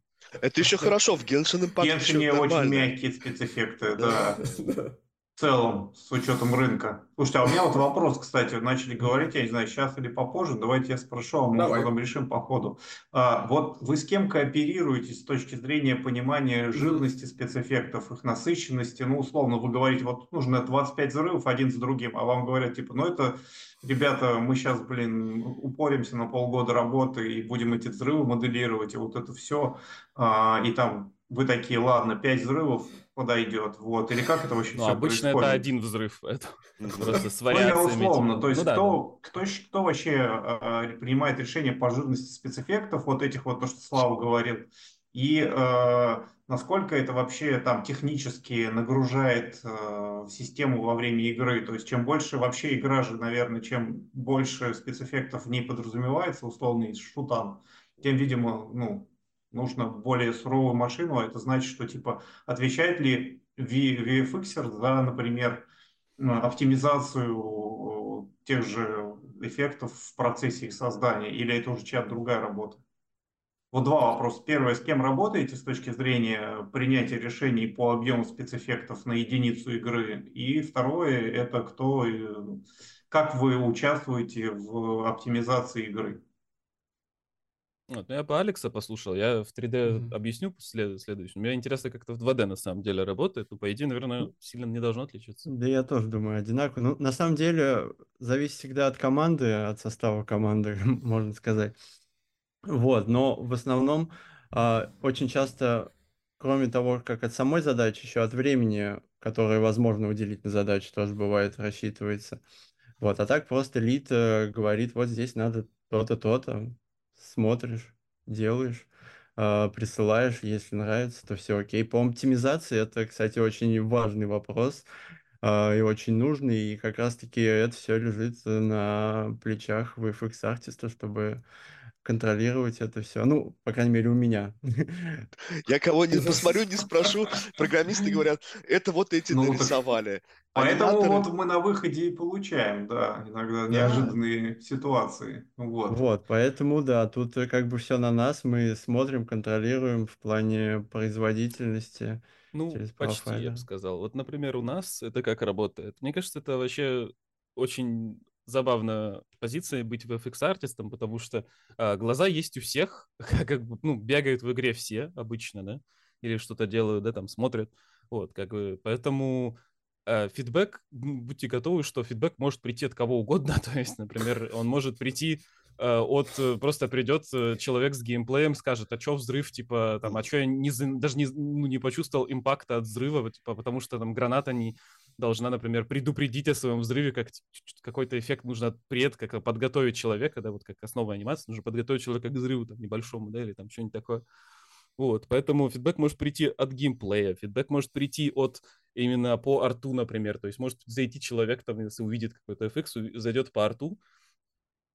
Это еще хорошо, в Genshin Impact В Genshin очень мягкие спецэффекты, да целом с учетом рынка. Слушайте, а у меня вот вопрос, кстати, начали говорить, я не знаю, сейчас или попозже, давайте я спрошу, а мы Давай. потом решим по ходу. А, вот вы с кем кооперируете с точки зрения понимания жирности спецэффектов, их насыщенности? Ну, условно, вы говорите, вот нужно 25 взрывов один с другим, а вам говорят, типа, ну это, ребята, мы сейчас, блин, упоримся на полгода работы и будем эти взрывы моделировать, и вот это все, а, и там вы такие, ладно, 5 взрывов, подойдет, вот, или как это вообще ну, все обычно происходит? это один взрыв, это просто с вариациями. Ну, условно, то есть ну, кто. Кто, кто вообще э, принимает решение по жирности спецэффектов, вот этих вот, то, что Слава говорил, и э, насколько это вообще там технически нагружает э, систему во время игры, то есть чем больше вообще игра же, наверное, чем больше спецэффектов в ней подразумевается, условно, из шутан, тем, видимо, ну, нужно более суровую машину, а это значит, что типа отвечает ли VFX за, например, оптимизацию тех же эффектов в процессе их создания, или это уже чья-то другая работа? Вот два вопроса. Первое, с кем работаете с точки зрения принятия решений по объему спецэффектов на единицу игры? И второе, это кто, как вы участвуете в оптимизации игры? Вот, ну я по Алекса послушал, я в 3D mm-hmm. объясню след, следующем. Мне интересно, как это в 2D на самом деле работает. Ну, по идее, наверное, сильно не должно отличаться. Да я тоже думаю одинаково. Ну, на самом деле, зависит всегда от команды, от состава команды, можно сказать. Вот, но в основном э, очень часто, кроме того, как от самой задачи, еще от времени, которое возможно уделить на задачу, тоже бывает рассчитывается. Вот, а так просто лид э, говорит, вот здесь надо то-то, то-то, смотришь, делаешь, э, присылаешь, если нравится, то все окей. По оптимизации это, кстати, очень важный вопрос э, и очень нужный, и как раз-таки это все лежит на плечах VFX артиста, чтобы контролировать это все. Ну, по крайней мере, у меня. Я кого не посмотрю, не спрошу. Программисты говорят, это вот эти ну, нарисовали. Поэтому Аниматоры... вот мы на выходе и получаем, да, иногда неожиданные ситуации. Вот. вот, поэтому, да, тут как бы все на нас, мы смотрим, контролируем в плане производительности. Ну, почти, я бы сказал. Вот, например, у нас это как работает? Мне кажется, это вообще очень забавная позиция быть VFX-артистом, потому что а, глаза есть у всех, как бы, ну, бегают в игре все обычно, да, или что-то делают, да, там, смотрят, вот, как бы, поэтому а, фидбэк, будьте готовы, что фидбэк может прийти от кого угодно, то есть, например, он может прийти а, от э, просто придет э, человек с геймплеем, скажет, а что взрыв, типа, там, а что я не, даже не, ну, не почувствовал импакта от взрыва, типа, потому что там граната не, должна, например, предупредить о своем взрыве, как какой-то эффект нужно пред, как подготовить человека, да, вот как основа анимации, нужно подготовить человека к взрыву там, небольшому, да, или там что-нибудь такое. Вот, поэтому фидбэк может прийти от геймплея, фидбэк может прийти от именно по арту, например, то есть может зайти человек, там, если увидит какой-то FX, зайдет по арту,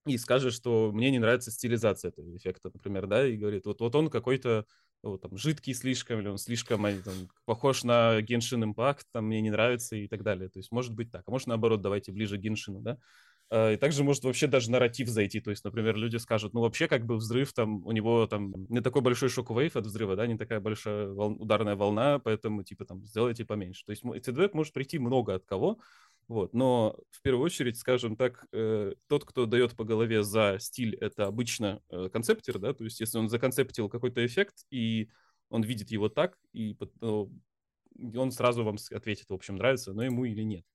и скажет, что мне не нравится стилизация этого эффекта, например, да, и говорит, вот, вот он какой-то вот, там, жидкий слишком, или он слишком там, похож на Genshin Impact, там, мне не нравится и так далее. То есть может быть так. А может наоборот, давайте ближе к Genshin, да? А, и также может вообще даже нарратив зайти. То есть, например, люди скажут, ну вообще как бы взрыв там, у него там не такой большой шок-вейв от взрыва, да, не такая большая вол... ударная волна, поэтому типа там сделайте поменьше. То есть фидбэк может прийти много от кого, вот. Но в первую очередь, скажем так, э, тот, кто дает по голове за стиль, это обычно э, концептер, да, то есть если он законцептил какой-то эффект, и он видит его так, и он сразу вам ответит, в общем, нравится но ему или нет.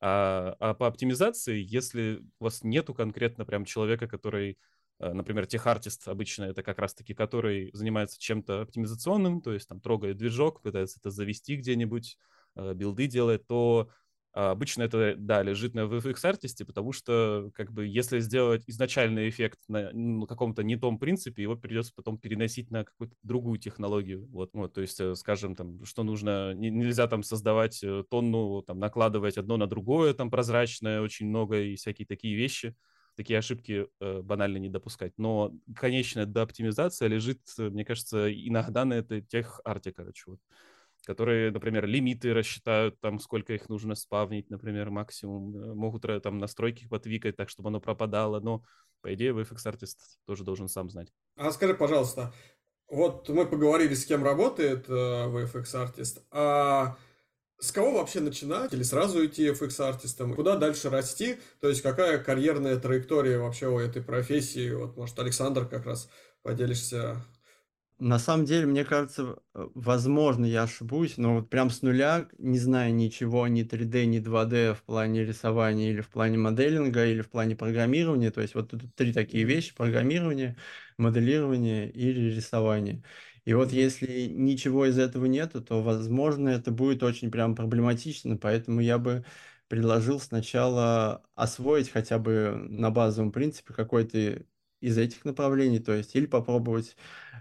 А, а по оптимизации, если у вас нету конкретно прям человека, который, э, например, техартист обычно это как раз-таки, который занимается чем-то оптимизационным, то есть там трогает движок, пытается это завести где-нибудь, э, билды делает, то обычно это, да, лежит на VFX артисте, потому что, как бы, если сделать изначальный эффект на ну, каком-то не том принципе, его придется потом переносить на какую-то другую технологию. Вот, вот то есть, э, скажем, там, что нужно, не, нельзя там создавать э, тонну, там, накладывать одно на другое, там, прозрачное, очень много и всякие такие вещи такие ошибки э, банально не допускать. Но конечная дооптимизация лежит, э, мне кажется, иногда на этой тех арте, короче, вот которые, например, лимиты рассчитают, там, сколько их нужно спавнить, например, максимум, э, могут там настройки подвигать так, чтобы оно пропадало, но, по идее, VFX артист тоже должен сам знать. А скажи, пожалуйста, вот мы поговорили, с кем работает э, VFX артист, а с кого вообще начинать или сразу идти FX-артистом? Куда дальше расти? То есть какая карьерная траектория вообще у этой профессии? Вот, может, Александр как раз поделишься на самом деле, мне кажется, возможно, я ошибусь, но вот прям с нуля, не зная ничего, ни 3D, ни 2D в плане рисования или в плане моделинга, или в плане программирования, то есть вот тут три такие вещи, программирование, моделирование или рисование. И вот если ничего из этого нет, то, возможно, это будет очень прям проблематично, поэтому я бы предложил сначала освоить хотя бы на базовом принципе какой-то из этих направлений, то есть или попробовать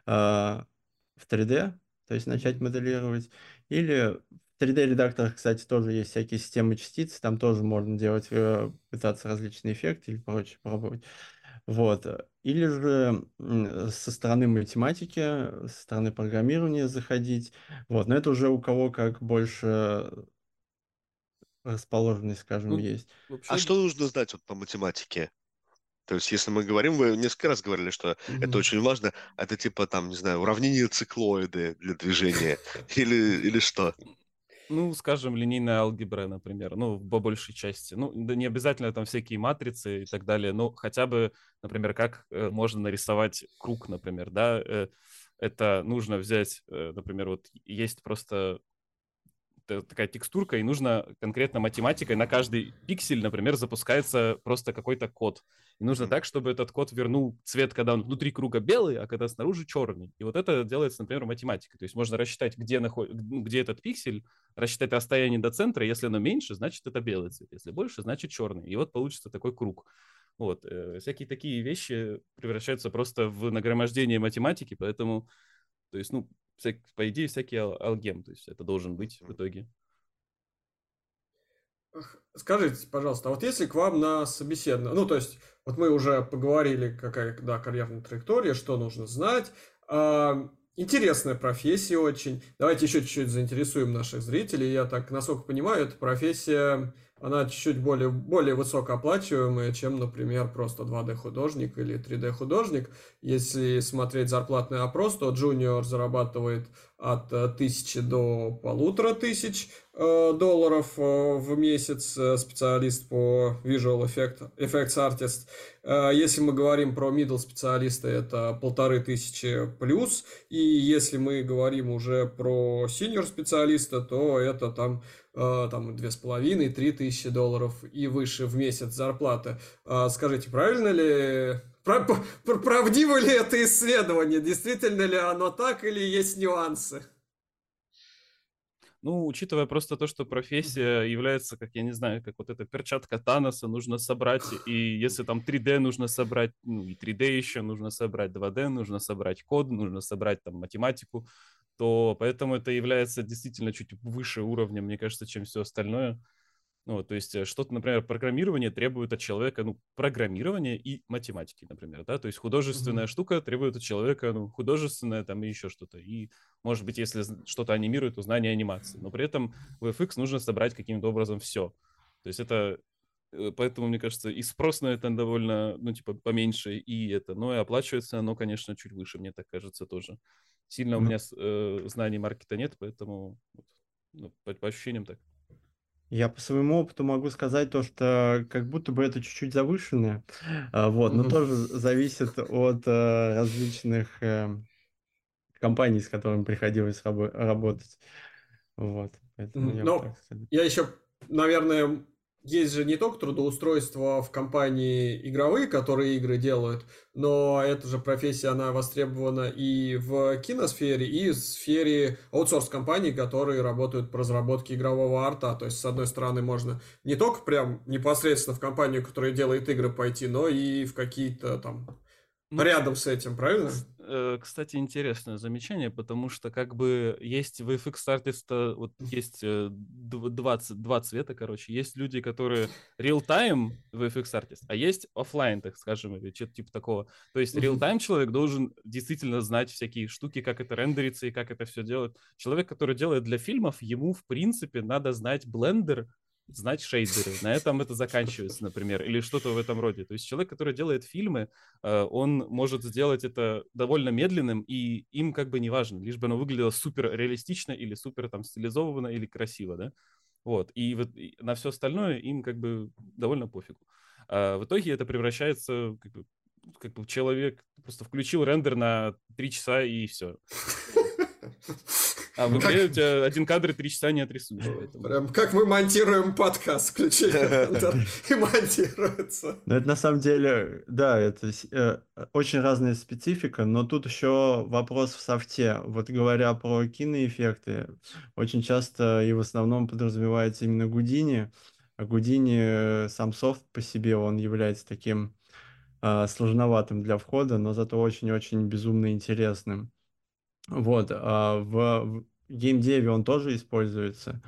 э, в 3D, то есть начать моделировать, или в 3D-редакторах, кстати, тоже есть всякие системы частиц, там тоже можно делать, э, пытаться различные эффекты или прочее пробовать. Вот. Или же со стороны математики, со стороны программирования заходить. Вот. Но это уже у кого как больше расположенность, скажем, ну, есть. Вообще... А что нужно знать вот по математике? То есть, если мы говорим, вы несколько раз говорили, что mm-hmm. это очень важно, это типа там, не знаю, уравнение циклоиды для движения или, или что? Ну, скажем, линейная алгебра, например, ну, по большей части. Ну, да не обязательно там всякие матрицы и так далее, но хотя бы, например, как э, можно нарисовать круг, например, да, э, это нужно взять, э, например, вот есть просто такая текстурка, и нужно конкретно математикой на каждый пиксель, например, запускается просто какой-то код. И нужно mm-hmm. так, чтобы этот код вернул цвет, когда он внутри круга белый, а когда снаружи черный. И вот это делается, например, математикой. То есть можно рассчитать, где, наход... Ну, где этот пиксель, рассчитать расстояние до центра. Если оно меньше, значит, это белый цвет. Если больше, значит, черный. И вот получится такой круг. Вот. Э, всякие такие вещи превращаются просто в нагромождение математики, поэтому, то есть, ну, всяк, по идее, всякий ал- алгем, то есть это должен быть в итоге. Скажите, пожалуйста, а вот если к вам на собеседование, ну, то есть, вот мы уже поговорили, какая, да, карьерная траектория, что нужно знать, а, интересная профессия очень. Давайте еще чуть-чуть заинтересуем наших зрителей. Я так, насколько понимаю, эта профессия она чуть-чуть более, более высокооплачиваемая, чем, например, просто 2D-художник или 3D-художник. Если смотреть зарплатный опрос, то джуниор зарабатывает от э, тысячи до полутора тысяч долларов э, в месяц специалист по Visual Effect, Effects Artist. Если мы говорим про middle специалиста, это полторы тысячи плюс. И если мы говорим уже про senior специалиста, то это там там две с половиной, три тысячи долларов и выше в месяц зарплата. Скажите, правильно ли правдиво ли это исследование? Действительно ли оно так или есть нюансы? Ну, учитывая просто то, что профессия является, как я не знаю, как вот эта перчатка Таноса нужно собрать, и если там 3D нужно собрать, ну и 3D еще нужно собрать, 2D нужно собрать код, нужно собрать там математику, то поэтому это является действительно чуть выше уровня, мне кажется, чем все остальное. Ну, то есть э, что-то, например, программирование требует от человека, ну, программирования и математики, например, да, то есть художественная mm-hmm. штука требует от человека, ну, художественное там и еще что-то. И, может быть, если что-то анимирует, то знание анимации. Но при этом в FX нужно собрать каким-то образом все. То есть это э, Поэтому, мне кажется, и спрос на это довольно, ну, типа, поменьше, и это, но и оплачивается оно, конечно, чуть выше, мне так кажется, тоже. Сильно mm-hmm. у меня э, знаний маркета нет, поэтому ну, по, по ощущениям так. Я по своему опыту могу сказать то, что как будто бы это чуть-чуть завышенное, а, вот, но тоже зависит от э, различных э, компаний, с которыми приходилось работать. Вот, поэтому я, Но я еще, наверное, есть же не только трудоустройство в компании игровые, которые игры делают, но эта же профессия, она востребована и в киносфере, и в сфере аутсорс-компаний, которые работают по разработке игрового арта. То есть, с одной стороны, можно не только прям непосредственно в компанию, которая делает игры, пойти, но и в какие-то там ну, рядом с этим, правильно? Э, кстати, интересное замечание, потому что как бы есть в FX Artist, вот есть э, два, два цвета, короче. Есть люди, которые real-time в FX Artist, а есть офлайн, так скажем, или что-то типа такого. То есть real-time человек должен действительно знать всякие штуки, как это рендерится и как это все делать. Человек, который делает для фильмов, ему, в принципе, надо знать блендер, знать шейдеры. На этом это заканчивается, например, или что-то в этом роде. То есть человек, который делает фильмы, э, он может сделать это довольно медленным, и им как бы не важно, лишь бы оно выглядело супер реалистично или супер там стилизованно или красиво, да. Вот, и вот на все остальное им как бы довольно пофигу. А в итоге это превращается как бы, как бы человек просто включил рендер на три часа и все. А в игре у тебя один кадр и три часа не отрисуешь. Поэтому. Прям как мы монтируем подкаст, включили и монтируется. Ну, это на самом деле, да, это э, очень разная специфика, но тут еще вопрос в софте. Вот говоря про киноэффекты, очень часто и в основном подразумевается именно Гудини. А Гудини, э, сам софт по себе, он является таким э, сложноватым для входа, но зато очень-очень безумно интересным. Вот, а в геймдеве он тоже используется.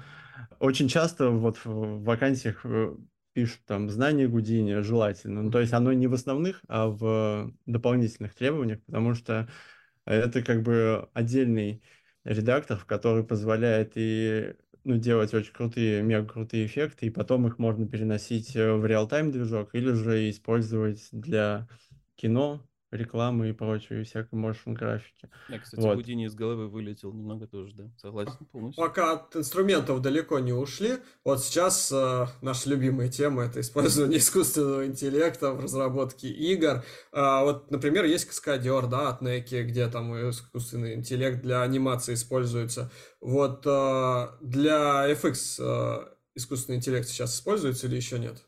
Очень часто вот в вакансиях э, пишут там знание Гудини желательно. Ну, то есть оно не в основных, а в дополнительных требованиях, потому что это как бы отдельный редактор, который позволяет и ну, делать очень крутые, мега крутые эффекты, и потом их можно переносить э, в реал-тайм движок или же использовать для кино, рекламы и прочего, и всякой motion графики. Да, кстати, вот. Гудини из головы вылетел немного тоже, да, согласен полностью. Пока от инструментов далеко не ушли, вот сейчас э, наша любимая тема это использование искусственного интеллекта в разработке игр. Э, вот, например, есть каскадер, да, от Неки, где там искусственный интеллект для анимации используется. Вот э, для FX э, искусственный интеллект сейчас используется или еще нет?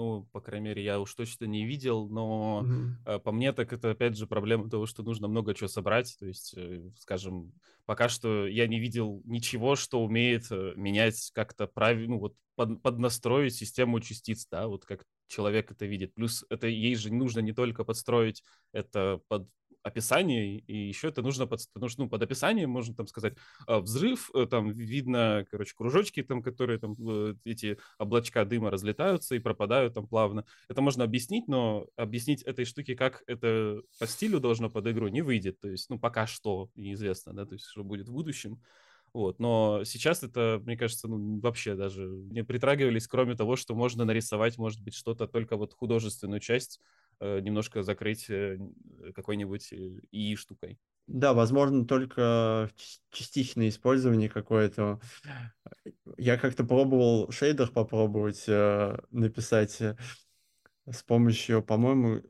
Ну, по крайней мере, я уж точно не видел, но mm-hmm. по мне так это опять же проблема того, что нужно много чего собрать. То есть, э, скажем, пока что я не видел ничего, что умеет э, менять как-то правильно, ну вот под, поднастроить систему частиц, да, вот как человек это видит. Плюс это ей же нужно не только подстроить это под описание, и еще это нужно под, ну, под описанием, можно там сказать, а, взрыв, э, там видно, короче, кружочки, там, которые там, э, эти облачка дыма разлетаются и пропадают там плавно. Это можно объяснить, но объяснить этой штуке, как это по стилю должно под игру, не выйдет. То есть, ну, пока что неизвестно, да, то есть, что будет в будущем. Вот. Но сейчас это, мне кажется, ну, вообще даже не притрагивались, кроме того, что можно нарисовать, может быть, что-то, только вот художественную часть Э, немножко закрыть э, какой-нибудь э, ИИ штукой. Да, возможно, только частичное использование какое-то. Я как-то пробовал шейдер попробовать написать с помощью, по-моему,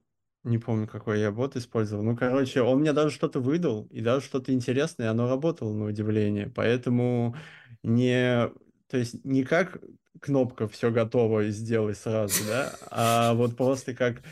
не помню, какой я бот использовал. Ну, короче, он мне даже что-то выдал, и даже что-то интересное, оно работало на удивление. Поэтому не... То есть не как кнопка «все готово» и сделай сразу, да, а вот просто как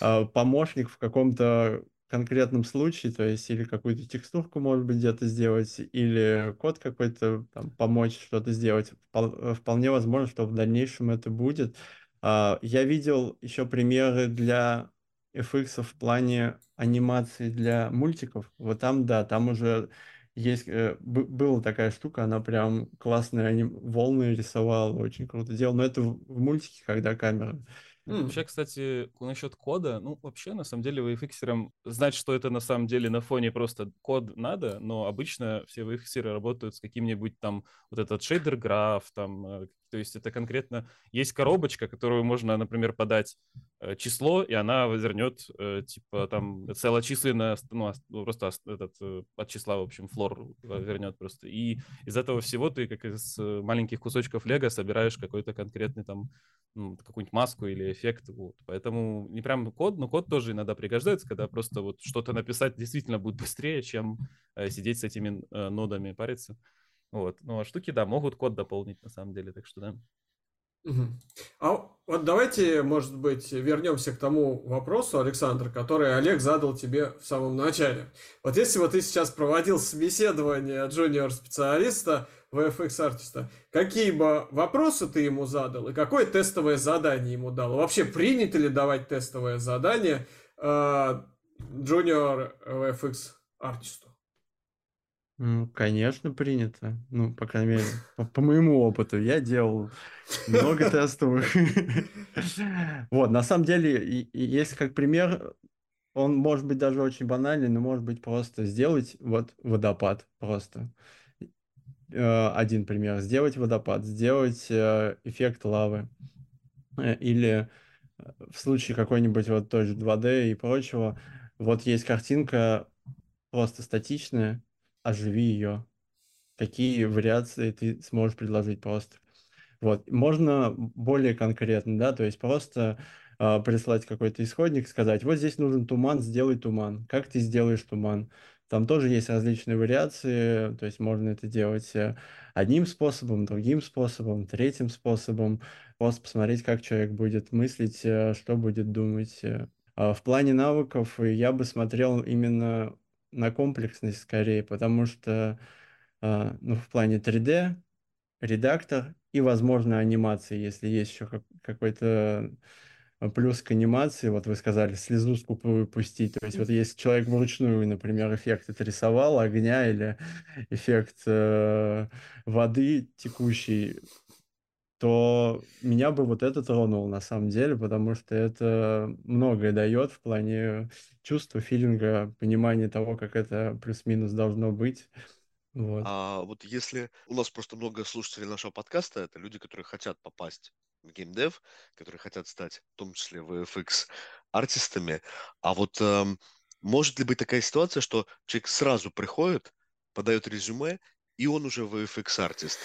а, помощник в каком-то конкретном случае, то есть или какую-то текстурку, может быть, где-то сделать, или код какой-то там, помочь что-то сделать. Вполне возможно, что в дальнейшем это будет. А, я видел еще примеры для FX в плане анимации для мультиков. Вот там, да, там уже есть, э, была такая штука, она прям классные они волны рисовала, очень круто делала, но это в, в мультике, когда камера. Mm. Вообще, кстати, насчет кода, ну, вообще, на самом деле, VFX знать, что это на самом деле на фоне просто код надо, но обычно все VFX работают с каким-нибудь там вот этот шейдер граф, там э, то есть это конкретно есть коробочка, которую можно, например, подать число, и она вернет э, типа там целочисленное, ну, просто этот, э, от числа, в общем, флор вернет просто. И из этого всего ты как из маленьких кусочков лего собираешь какой-то конкретный там ну, какую-нибудь маску или эффект. Вот. Поэтому не прям код, но код тоже иногда пригождается, когда просто вот что-то написать действительно будет быстрее, чем сидеть с этими нодами париться. Вот. Ну, а штуки, да, могут код дополнить, на самом деле, так что да. А вот давайте, может быть, вернемся к тому вопросу, Александр, который Олег задал тебе в самом начале. Вот если бы ты сейчас проводил собеседование джуниор-специалиста, VFX-артиста, какие бы вопросы ты ему задал и какое тестовое задание ему дал? Вообще принято ли давать тестовое задание э, джуниор VFX-артисту? Ну, конечно, принято. Ну, по крайней мере, по, по моему опыту. Я делал много тестовых. Вот, на самом деле, если как пример, он может быть даже очень банальный, но может быть просто сделать вот водопад просто. Э, один пример. Сделать водопад, сделать э, эффект лавы. Э, или в случае какой-нибудь вот той же 2D и прочего, вот есть картинка просто статичная, оживи ее. Какие вариации ты сможешь предложить просто? Вот, можно более конкретно, да, то есть просто э, прислать какой-то исходник, сказать, вот здесь нужен туман, сделай туман. Как ты сделаешь туман? Там тоже есть различные вариации, то есть можно это делать э, одним способом, другим способом, третьим способом, просто посмотреть, как человек будет мыслить, э, что будет думать. Э. А в плане навыков я бы смотрел именно на комплексность скорее, потому что а, ну, в плане 3D, редактор и, возможно, анимации, если есть еще какой-то плюс к анимации, вот вы сказали, слезу скупую пустить. То есть вот если человек вручную, например, эффект отрисовал, огня или эффект э, воды текущей, то меня бы вот это тронул на самом деле, потому что это многое дает в плане чувства, филинга, понимания того, как это плюс-минус должно быть. Вот. А вот если у нас просто много слушателей нашего подкаста, это люди, которые хотят попасть в геймдев, которые хотят стать, в том числе VFX артистами, а вот эм, может ли быть такая ситуация, что человек сразу приходит, подает резюме, и он уже VFX артист?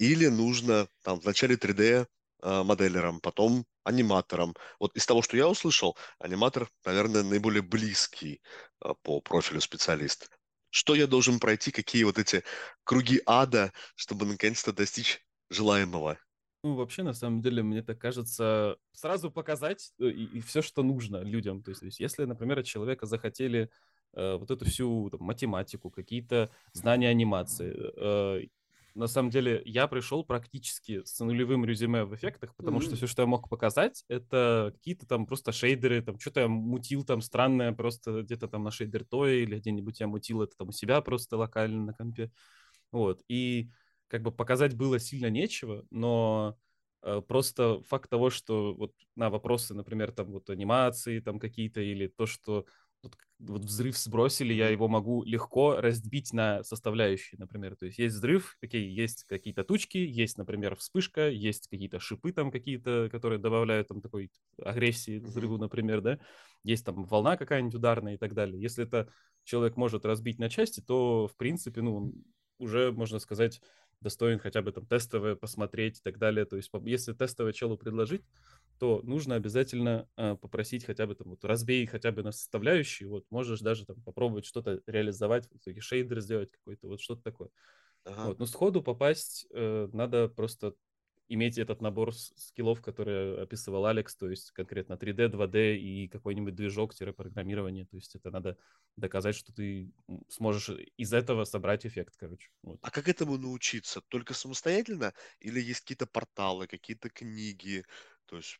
Или нужно там в начале 3D э, моделером, потом аниматором. Вот из того, что я услышал, аниматор, наверное, наиболее близкий э, по профилю специалист. Что я должен пройти, какие вот эти круги ада, чтобы наконец-то достичь желаемого? Ну, вообще, на самом деле, мне так кажется, сразу показать э, и, и все, что нужно людям. То есть, если, например, от человека захотели э, вот эту всю там, математику, какие-то знания анимации, э, на самом деле, я пришел практически с нулевым резюме в эффектах, потому mm-hmm. что все, что я мог показать, это какие-то там просто шейдеры, там что-то я мутил там странное просто где-то там на шейдер тое или где-нибудь я мутил это там у себя просто локально на компе. Вот. И как бы показать было сильно нечего, но э, просто факт того, что вот на вопросы, например, там вот анимации там какие-то или то, что вот, взрыв сбросили, я его могу легко разбить на составляющие, например. То есть есть взрыв, окей, есть какие-то тучки, есть, например, вспышка, есть какие-то шипы там какие-то, которые добавляют там такой агрессии взрыву, например, да. Есть там волна какая-нибудь ударная и так далее. Если это человек может разбить на части, то, в принципе, ну, уже, можно сказать, достоин хотя бы там тестовое посмотреть и так далее. То есть если тестовое челу предложить, то нужно обязательно э, попросить хотя бы там вот разбей хотя бы на составляющие, вот можешь даже там попробовать что-то реализовать, в итоге шейдер сделать какой-то, вот что-то такое. Ага. Вот, но сходу попасть э, надо просто иметь этот набор скиллов, который описывал Алекс, то есть конкретно 3D, 2D и какой-нибудь движок-программирование. То есть это надо доказать, что ты сможешь из этого собрать эффект, короче. Вот. А как этому научиться? Только самостоятельно? Или есть какие-то порталы, какие-то книги? То есть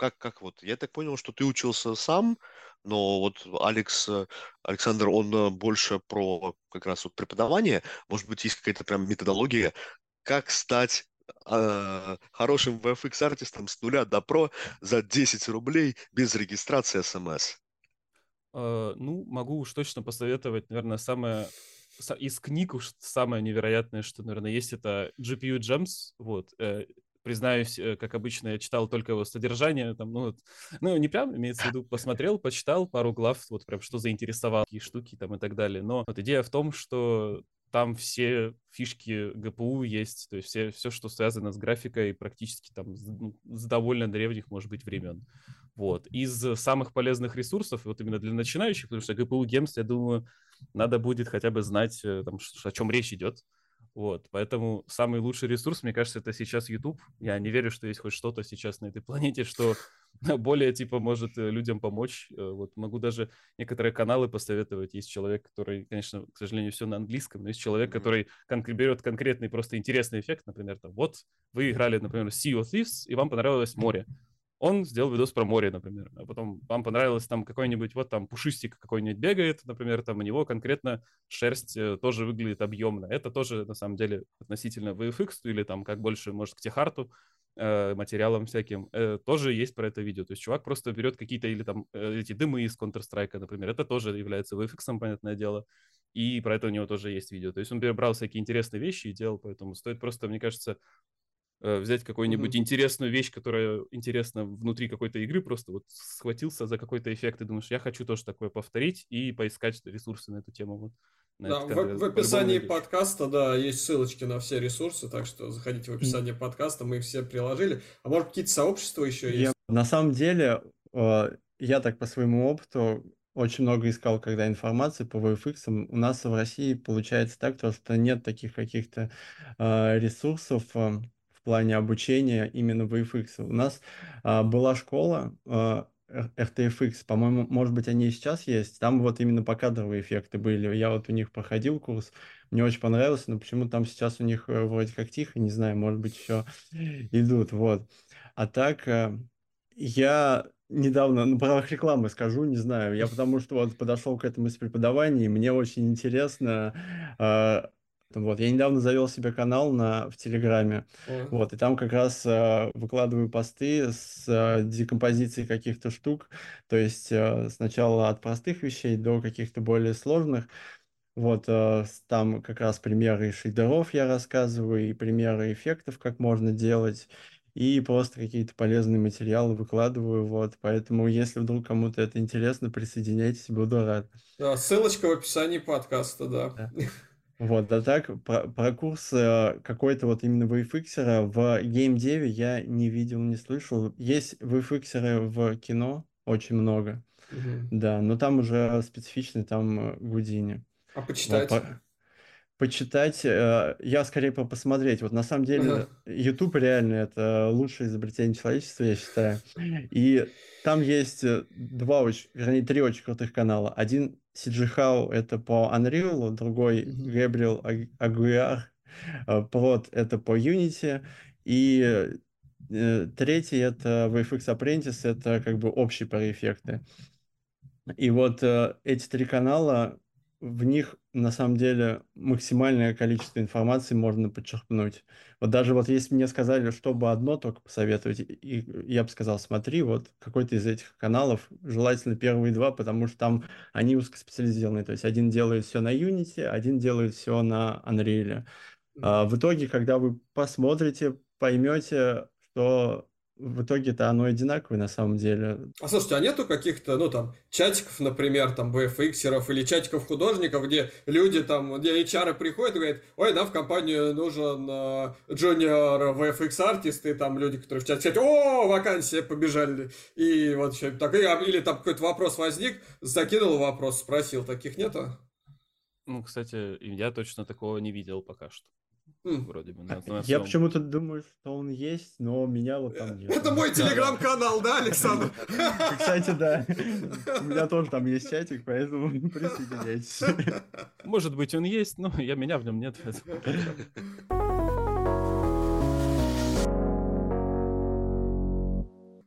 как, как вот? Я так понял, что ты учился сам, но вот Алекс, э, Александр, он э, больше про как раз вот преподавание. Может быть, есть какая-то прям методология, как стать э, хорошим VFX-артистом с нуля до про за 10 рублей без регистрации смс? Uh, ну, могу уж точно посоветовать, наверное, самое из книг уж самое невероятное, что, наверное, есть, это GPU Gems. Вот. Э, признаюсь, э, как обычно, я читал только его содержание, там, ну, ну, не прям, имеется в виду, посмотрел, почитал пару глав, вот прям что заинтересовало, какие штуки там и так далее. Но вот идея в том, что там все фишки ГПУ есть, то есть все, все, что связано с графикой, практически там с, ну, с довольно древних, может быть, времен. Вот. Из самых полезных ресурсов, вот именно для начинающих, потому что GPU Games, я думаю, надо будет хотя бы знать, э, там, о чем речь идет. Вот, поэтому самый лучший ресурс, мне кажется, это сейчас YouTube. Я не верю, что есть хоть что-то сейчас на этой планете, что более, типа, может э, людям помочь. Э, вот могу даже некоторые каналы посоветовать. Есть человек, который, конечно, к сожалению, все на английском, но есть человек, который кон- берет конкретный просто интересный эффект, например, там, вот вы играли, например, Sea of Thieves, и вам понравилось море он сделал видос про море, например, а потом вам понравилось там какой-нибудь, вот там пушистик какой-нибудь бегает, например, там у него конкретно шерсть э, тоже выглядит объемно. Это тоже, на самом деле, относительно VFX или там как больше, может, к техарту, э, материалам всяким, э, тоже есть про это видео. То есть чувак просто берет какие-то или там эти дымы из Counter-Strike, например, это тоже является VFX, понятное дело, и про это у него тоже есть видео. То есть он брал всякие интересные вещи и делал, поэтому стоит просто, мне кажется, взять какую-нибудь mm-hmm. интересную вещь, которая интересна внутри какой-то игры, просто вот схватился за какой-то эффект и думаешь, я хочу тоже такое повторить и поискать ресурсы на эту тему. Вот, да, в, в описании подкаста, да, есть ссылочки на все ресурсы, так что заходите в описание mm-hmm. подкаста, мы их все приложили. А может, какие-то сообщества еще есть? Я, на самом деле, э, я так по своему опыту очень много искал, когда информации по VFX. У нас в России получается так, что нет таких каких-то э, ресурсов, в плане обучения именно VFX. У нас а, была школа а, RTFX, по-моему, может быть, они и сейчас есть. Там вот именно покадровые эффекты были. Я вот у них проходил курс, мне очень понравился, но почему там сейчас у них э, вроде как тихо, не знаю, может быть, еще идут, вот. А так, э, я недавно, на правах рекламы скажу, не знаю, я потому что вот подошел к этому из преподавания, и мне очень интересно а, вот, я недавно завел себе канал на, в Телеграме, mm. вот, и там как раз э, выкладываю посты с э, декомпозицией каких-то штук, то есть э, сначала от простых вещей до каких-то более сложных, вот, э, там как раз примеры шейдеров я рассказываю, и примеры эффектов, как можно делать, и просто какие-то полезные материалы выкладываю, вот, поэтому если вдруг кому-то это интересно, присоединяйтесь, буду рад. Да, ссылочка в описании подкаста, да. да. Вот, а так, про, про курс э, какой-то вот именно VFX в геймдеве я не видел, не слышал. Есть VFX в кино, очень много, угу. да, но там уже специфичный, там Гудини. А почитать? Вот, по почитать, э, я скорее по посмотреть. Вот на самом деле YouTube реально это лучшее изобретение человечества, я считаю. И там есть э, два очень, вернее, три очень крутых канала. Один How это по Unreal, другой Gabriel Aguiar, Prod э, это по Unity, и третий это VFX Apprentice, это как бы общий про эффекты. И вот эти три канала в них на самом деле максимальное количество информации можно подчеркнуть. Вот даже вот если мне сказали, чтобы одно только посоветовать, и я бы сказал, смотри, вот какой-то из этих каналов, желательно первые два, потому что там они узкоспециализированные. То есть один делает все на Unity, один делает все на Unreal. А в итоге, когда вы посмотрите, поймете, что в итоге-то оно одинаковое на самом деле. А слушайте, а нету каких-то, ну там, чатиков, например, там, VFX-еров или чатиков художников, где люди там, где HR приходят и говорят, ой, нам в компанию нужен uh, junior VFX артист, и там люди, которые в чате сидят, о, вакансия, побежали. И вот еще так, или там какой-то вопрос возник, закинул вопрос, спросил, таких нету? Ну, кстати, я точно такого не видел пока что. Вроде бы. На, на я почему-то думаю, что он есть, но меня вот там нет. Это мой телеграм-канал, да, Александр? Кстати, да. У меня тоже там есть чатик, поэтому присоединяйтесь. Может быть, он есть, но я меня в нем нет.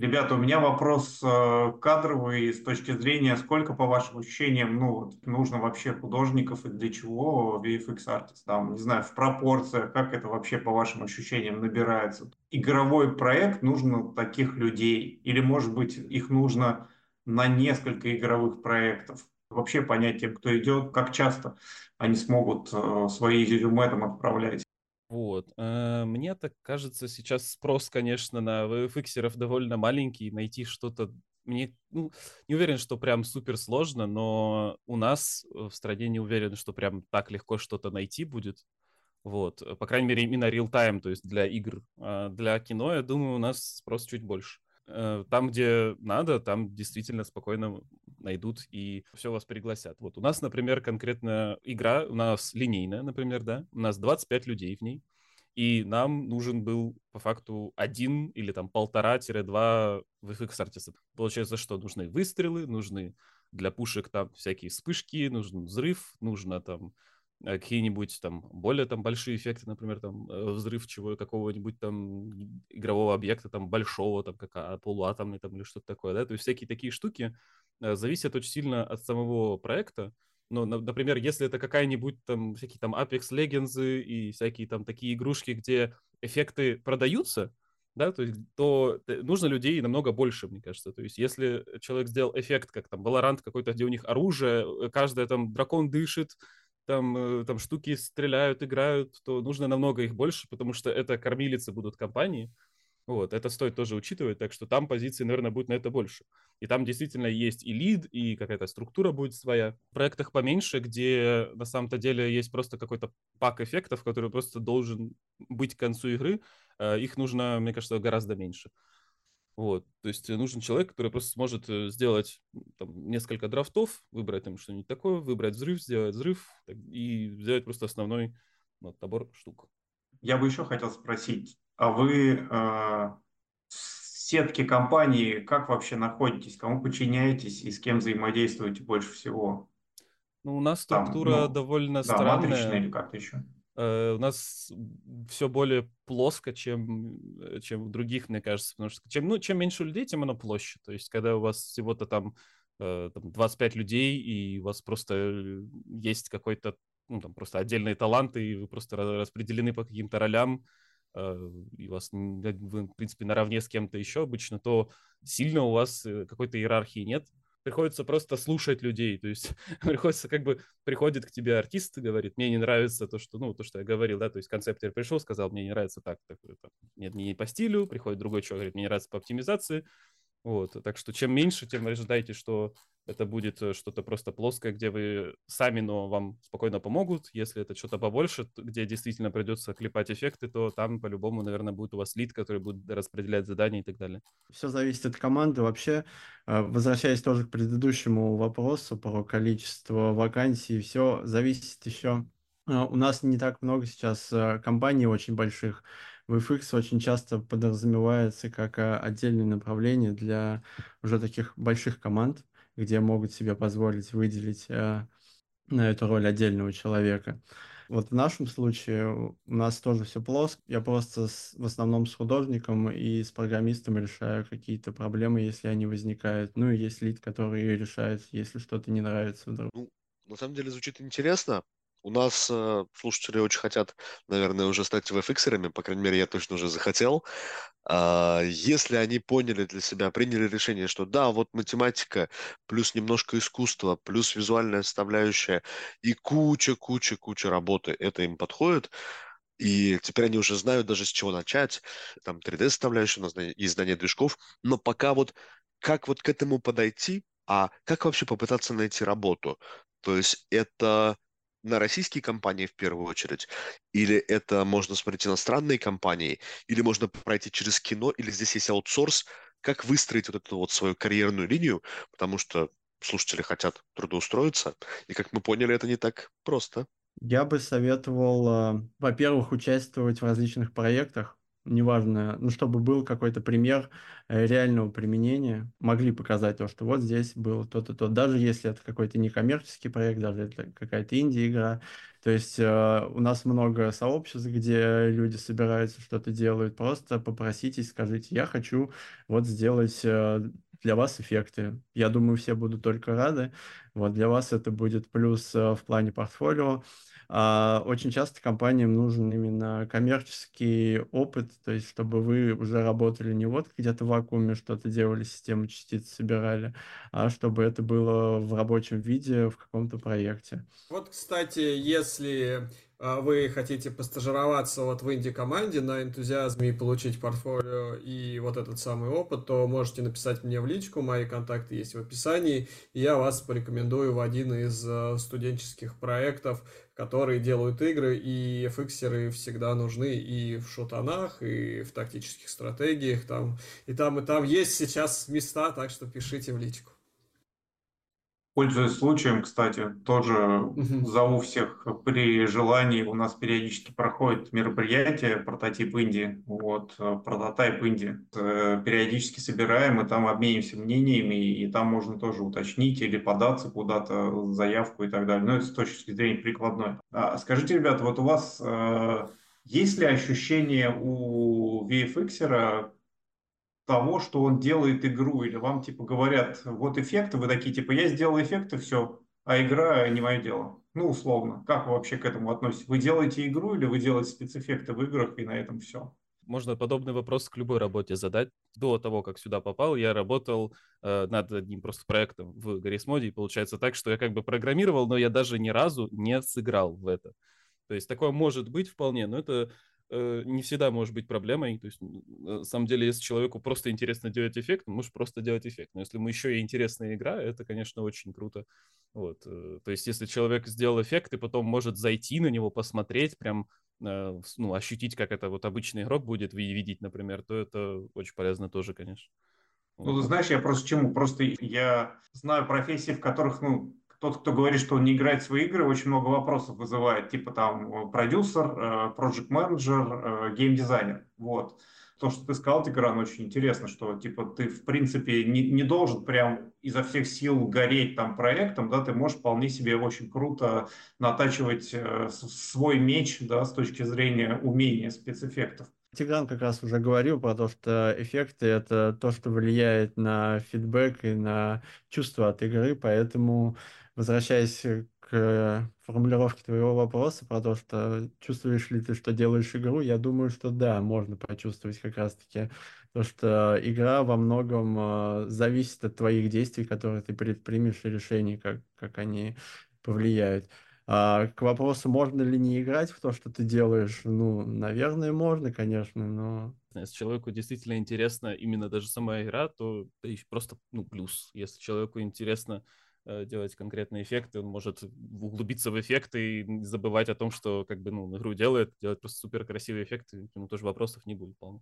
Ребята, у меня вопрос э, кадровый с точки зрения, сколько, по вашим ощущениям, ну, нужно вообще художников и для чего VFX артист, там, не знаю, в пропорциях, как это вообще, по вашим ощущениям, набирается? Игровой проект нужно таких людей, или, может быть, их нужно на несколько игровых проектов? Вообще понять тем, кто идет, как часто они смогут э, свои резюме там отправлять. Вот. Э, мне так кажется, сейчас спрос, конечно, на VFX довольно маленький. Найти что-то... Мне ну, не уверен, что прям супер сложно, но у нас в стране не уверен, что прям так легко что-то найти будет. Вот. По крайней мере, именно real-time, то есть для игр. А для кино, я думаю, у нас спрос чуть больше. Э, там, где надо, там действительно спокойно найдут и все вас пригласят. Вот у нас, например, конкретно игра, у нас линейная, например, да, у нас 25 людей в ней, и нам нужен был по факту один или там полтора-два VFX артиста. Получается, что нужны выстрелы, нужны для пушек там всякие вспышки, нужен взрыв, нужно там какие-нибудь там более там большие эффекты, например, там э, взрыв чего какого-нибудь там игрового объекта там большого, там как а, полуатомный там или что-то такое, да, то есть всякие такие штуки э, зависят очень сильно от самого проекта, ну, например, если это какая-нибудь там всякие там Apex Legends и всякие там такие игрушки, где эффекты продаются, да, то, есть, то нужно людей намного больше, мне кажется. То есть если человек сделал эффект, как там Valorant какой-то, где у них оружие, э, каждый там дракон дышит, там, э, там штуки стреляют, играют, то нужно намного их больше, потому что это кормилицы будут компании, вот, это стоит тоже учитывать, так что там позиции, наверное, будет на это больше. И там действительно есть и лид, и какая-то структура будет своя. В проектах поменьше, где на самом-то деле есть просто какой-то пак эффектов, который просто должен быть к концу игры, э, их нужно, мне кажется, гораздо меньше. Вот, то есть нужен человек, который просто сможет э, сделать там, несколько драфтов, выбрать там что-нибудь такое, выбрать взрыв, сделать взрыв и сделать просто основной ну, набор штук. Я бы еще хотел спросить, а вы э, в сетке компании как вообще находитесь, кому подчиняетесь и с кем взаимодействуете больше всего? Ну, у нас структура Там, ну, довольно да, странная. матричная или как-то еще? Uh, у нас все более плоско, чем, чем у других, мне кажется, потому что чем, ну, чем меньше людей, тем оно площадь. То есть, когда у вас всего-то там, uh, там 25 людей, и у вас просто э, есть какой-то, ну, там просто отдельные таланты, и вы просто распределены по каким-то ролям, Э, и вас, вы, в принципе, наравне с кем-то еще обычно, то сильно у вас э, какой-то иерархии нет. Приходится просто слушать людей, то есть приходится как бы, приходит к тебе артист и говорит, мне не нравится то, что, ну, то, что я говорил, да, то есть концептер пришел, сказал, мне не нравится так, так, так. нет, не по стилю, приходит другой человек, говорит, мне не нравится по оптимизации, вот, так что чем меньше, тем ожидайте, что это будет э, что-то просто плоское, где вы сами, но вам спокойно помогут. Если это что-то побольше, где действительно придется клепать эффекты, то там по-любому, наверное, будет у вас лид, который будет распределять задания и так далее. Все зависит от команды. Вообще, э, возвращаясь тоже к предыдущему вопросу про количество вакансий, все зависит еще. Э, у нас не так много сейчас компаний очень больших. VFX очень часто подразумевается как отдельное направление для уже таких больших команд где могут себе позволить выделить э, на эту роль отдельного человека. Вот в нашем случае у нас тоже все плоско. Я просто с, в основном с художником и с программистом решаю какие-то проблемы, если они возникают. Ну и есть лид, который решает, если что-то не нравится вдруг. Ну, на самом деле звучит интересно. У нас э, слушатели очень хотят, наверное, уже стать VFX-ерами, по крайней мере, я точно уже захотел. Э, если они поняли для себя, приняли решение, что да, вот математика плюс немножко искусства, плюс визуальная составляющая и куча-куча-куча работы, это им подходит, и теперь они уже знают даже с чего начать, там 3D-составляющая и издание движков, но пока вот как вот к этому подойти, а как вообще попытаться найти работу? То есть это на российские компании в первую очередь, или это можно смотреть иностранные компании, или можно пройти через кино, или здесь есть аутсорс, как выстроить вот эту вот свою карьерную линию, потому что слушатели хотят трудоустроиться, и, как мы поняли, это не так просто. Я бы советовал, а, во-первых, участвовать в различных проектах, неважно, ну, чтобы был какой-то пример э, реального применения, могли показать то, что вот здесь было то-то, то, даже если это какой-то некоммерческий проект, даже это какая-то инди-игра. То есть э, у нас много сообществ, где люди собираются, что-то делают. Просто попроситесь, скажите, я хочу вот сделать э, для вас эффекты. Я думаю, все будут только рады. Вот для вас это будет плюс э, в плане портфолио. Очень часто компаниям нужен именно коммерческий опыт, то есть чтобы вы уже работали не вот где-то в вакууме что-то делали, систему частиц собирали, а чтобы это было в рабочем виде в каком-то проекте. Вот, кстати, если а, вы хотите постажироваться вот в инди-команде на энтузиазме и получить портфолио и вот этот самый опыт, то можете написать мне в личку, мои контакты есть в описании, и я вас порекомендую в один из а, студенческих проектов, которые делают игры, и фиксеры всегда нужны и в шутанах, и в тактических стратегиях, там, и там, и там есть сейчас места, так что пишите в личку. Пользуясь случаем, кстати, тоже зову всех при желании. У нас периодически проходит мероприятие прототип Индии, вот, э, прототип Индии. Э, периодически собираем, и там обменимся мнениями, и там можно тоже уточнить или податься куда-то, заявку и так далее. Но это с точки зрения прикладной. А скажите, ребята, вот у вас э, есть ли ощущение у VFX того, что он делает игру, или вам типа говорят, вот эффекты, вы такие типа, я сделал эффекты, все, а игра не мое дело. Ну, условно. Как вы вообще к этому относитесь? Вы делаете игру или вы делаете спецэффекты в играх, и на этом все? Можно подобный вопрос к любой работе задать. До того, как сюда попал, я работал э, над одним просто проектом в Гаррисмоде, и получается так, что я как бы программировал, но я даже ни разу не сыграл в это. То есть такое может быть вполне, но это Э, не всегда может быть проблемой. То есть, на самом деле, если человеку просто интересно делать эффект, он может просто делать эффект. Но если ему еще и интересная игра, это, конечно, очень круто. Вот. Э, то есть, если человек сделал эффект и потом может зайти на него, посмотреть, прям э, ну, ощутить, как это вот обычный игрок будет видеть, например, то это очень полезно тоже, конечно. Ну, ты знаешь, я просто чему? Просто я знаю профессии, в которых, ну, тот, кто говорит, что он не играет в свои игры, очень много вопросов вызывает, типа там э, продюсер, э, проект менеджер, геймдизайнер. Вот. То, что ты сказал, Тигран, очень интересно, что типа ты в принципе не, не должен прям изо всех сил гореть там проектом, да, ты можешь вполне себе очень круто натачивать э, свой меч, да, с точки зрения умения спецэффектов. Тигран как раз уже говорил про то, что эффекты — это то, что влияет на фидбэк и на чувство от игры, поэтому возвращаясь к формулировке твоего вопроса про то, что чувствуешь ли ты, что делаешь игру, я думаю, что да, можно почувствовать как раз-таки то, что игра во многом э, зависит от твоих действий, которые ты предпримешь, и решений, как, как они повлияют. А к вопросу, можно ли не играть в то, что ты делаешь, ну, наверное, можно, конечно, но... Если человеку действительно интересна именно даже сама игра, то это просто, ну, плюс. Если человеку интересно Э, делать конкретные эффекты, он может углубиться в эффекты и забывать о том, что как бы, ну, игру делает, делать просто супер красивый эффект, и ему тоже вопросов не будет, по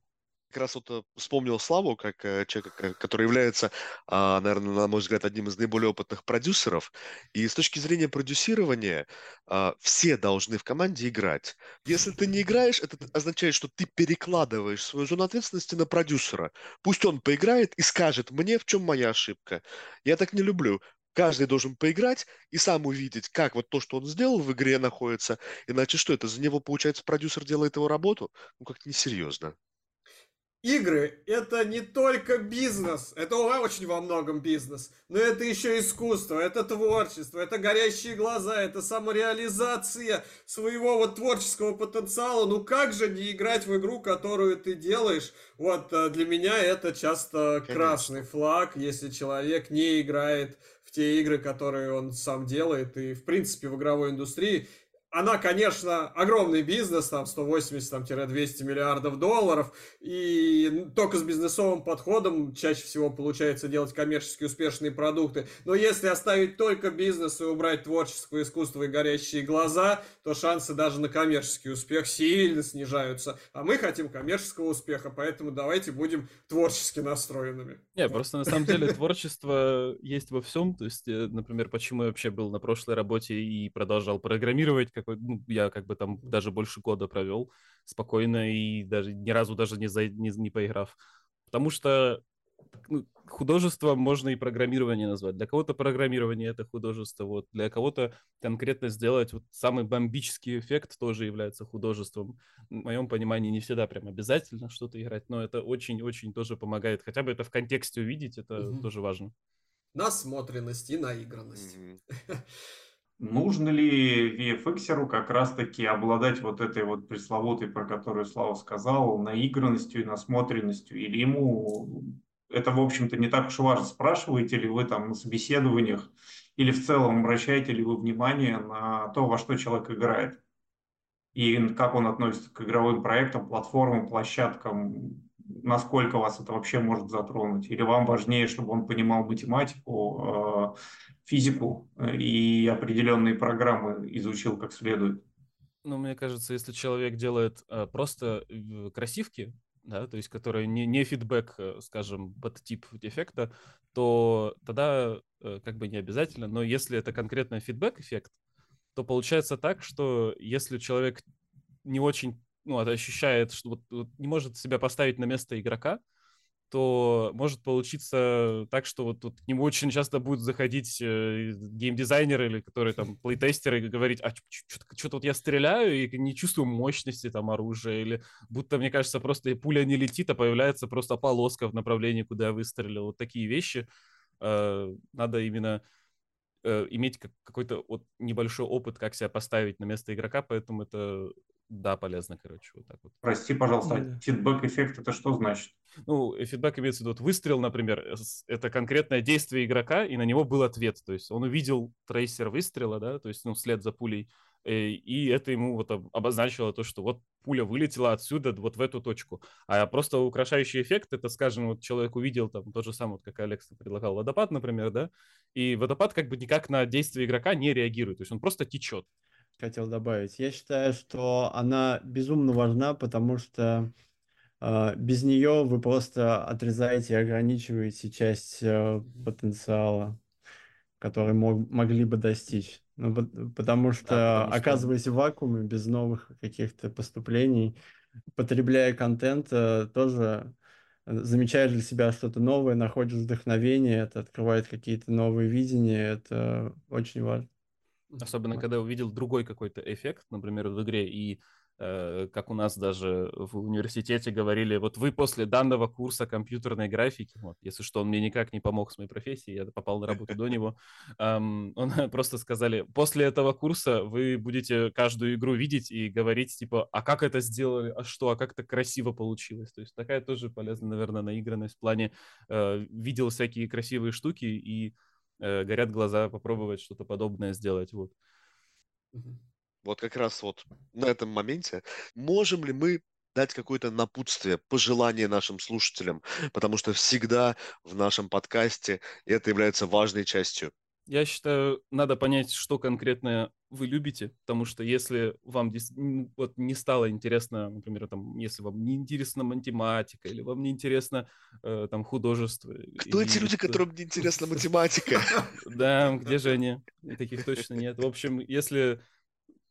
как раз вот э, вспомнил Славу, как э, человека, который является, а, наверное, на мой взгляд, одним из наиболее опытных продюсеров. И с точки зрения продюсирования, а, все должны в команде играть. Если ты не играешь, это означает, что ты перекладываешь свою зону ответственности на продюсера. Пусть он поиграет и скажет мне, в чем моя ошибка. Я так не люблю. Каждый должен поиграть и сам увидеть, как вот то, что он сделал в игре находится. Иначе что, это за него, получается, продюсер делает его работу? Ну, как-то несерьезно. Игры – это не только бизнес, это очень во многом бизнес, но это еще искусство, это творчество, это горящие глаза, это самореализация своего вот творческого потенциала. Ну как же не играть в игру, которую ты делаешь? Вот э, для меня это часто Конечно. красный флаг, если человек не играет в те игры, которые он сам делает, и в принципе в игровой индустрии она, конечно, огромный бизнес, там 180-200 миллиардов долларов, и только с бизнесовым подходом чаще всего получается делать коммерчески успешные продукты. Но если оставить только бизнес и убрать творческое искусство и горящие глаза, то шансы даже на коммерческий успех сильно снижаются. А мы хотим коммерческого успеха, поэтому давайте будем творчески настроенными. Не, просто на самом деле творчество есть во всем. То есть, э, например, почему я вообще был на прошлой работе и продолжал программировать, какой, ну, я как бы там даже больше года провел спокойно и даже ни разу даже не, за, не, не поиграв. Потому что ну, художество можно и программирование назвать. Для кого-то программирование это художество, вот для кого-то конкретно сделать вот самый бомбический эффект тоже является художеством. В моем понимании не всегда прям обязательно что-то играть, но это очень-очень тоже помогает. Хотя бы это в контексте увидеть, это угу. тоже важно. Насмотренность и наигранность. Угу. Нужно ли VFX как раз-таки обладать вот этой вот пресловутой, про которую Слава сказал, наигранностью и насмотренностью? Или ему это, в общем-то, не так уж важно, спрашиваете ли вы там на собеседованиях или в целом обращаете ли вы внимание на то, во что человек играет? и как он относится к игровым проектам, платформам, площадкам, насколько вас это вообще может затронуть? Или вам важнее, чтобы он понимал математику, э, физику э, и определенные программы изучил как следует? Ну, мне кажется, если человек делает э, просто красивки, да, то есть которые не, не фидбэк, скажем, под тип эффекта, то тогда как бы не обязательно. Но если это конкретно фидбэк-эффект, то получается так, что если человек не очень ну, ощущает, что вот, вот не может себя поставить на место игрока, то может получиться так, что вот тут к нему очень часто будут заходить э, геймдизайнеры или которые там плейтестеры и говорить, а что-то вот я стреляю и не чувствую мощности там оружия, или будто, мне кажется, просто пуля не летит, а появляется просто полоска в направлении, куда я выстрелил. Вот такие вещи э, надо именно э, иметь как, какой-то вот небольшой опыт, как себя поставить на место игрока, поэтому это, да, полезно, короче, вот так вот. Прости, пожалуйста, да. фидбэк-эффект это что значит? Ну, фидбэк имеется в виду, вот выстрел, например, э, это конкретное действие игрока, и на него был ответ, то есть он увидел трейсер выстрела, да, то есть, ну, след за пулей, Э, и это ему вот обозначило то, что вот пуля вылетела отсюда вот в эту точку. А просто украшающий эффект, это, скажем, вот человек увидел там то же самое, вот как Алекс предлагал, водопад, например, да, и водопад как бы никак на действие игрока не реагирует, то есть он просто течет. Хотел добавить. Я считаю, что она безумно важна, потому что э, без нее вы просто отрезаете и ограничиваете часть э, потенциала, который мог, могли бы достичь. Ну, потому что, да, потому оказываясь в вакууме, без новых каких-то поступлений, потребляя контент, э, тоже э, замечаешь для себя что-то новое, находишь вдохновение, это открывает какие-то новые видения, это очень важно. Особенно, когда увидел другой какой-то эффект, например, в игре, и Э, как у нас даже в университете говорили, вот вы после данного курса компьютерной графики, вот, если что, он мне никак не помог с моей профессией, я попал на работу до него, он просто сказали, после этого курса вы будете каждую игру видеть и говорить, типа, а как это сделали, а что, а как так красиво получилось. То есть такая тоже полезная, наверное, наигранность в плане э, видел всякие красивые штуки и э, горят глаза попробовать что-то подобное сделать, вот. Вот как раз вот на этом моменте, можем ли мы дать какое-то напутствие, пожелание нашим слушателям, потому что всегда в нашем подкасте это является важной частью. Я считаю, надо понять, что конкретно вы любите, потому что если вам вот не стало интересно, например, там, если вам не интересна математика или вам не интересно э, там художество. Кто эти люди, которым не интересна математика? Да, где же они? Таких точно нет. В общем, если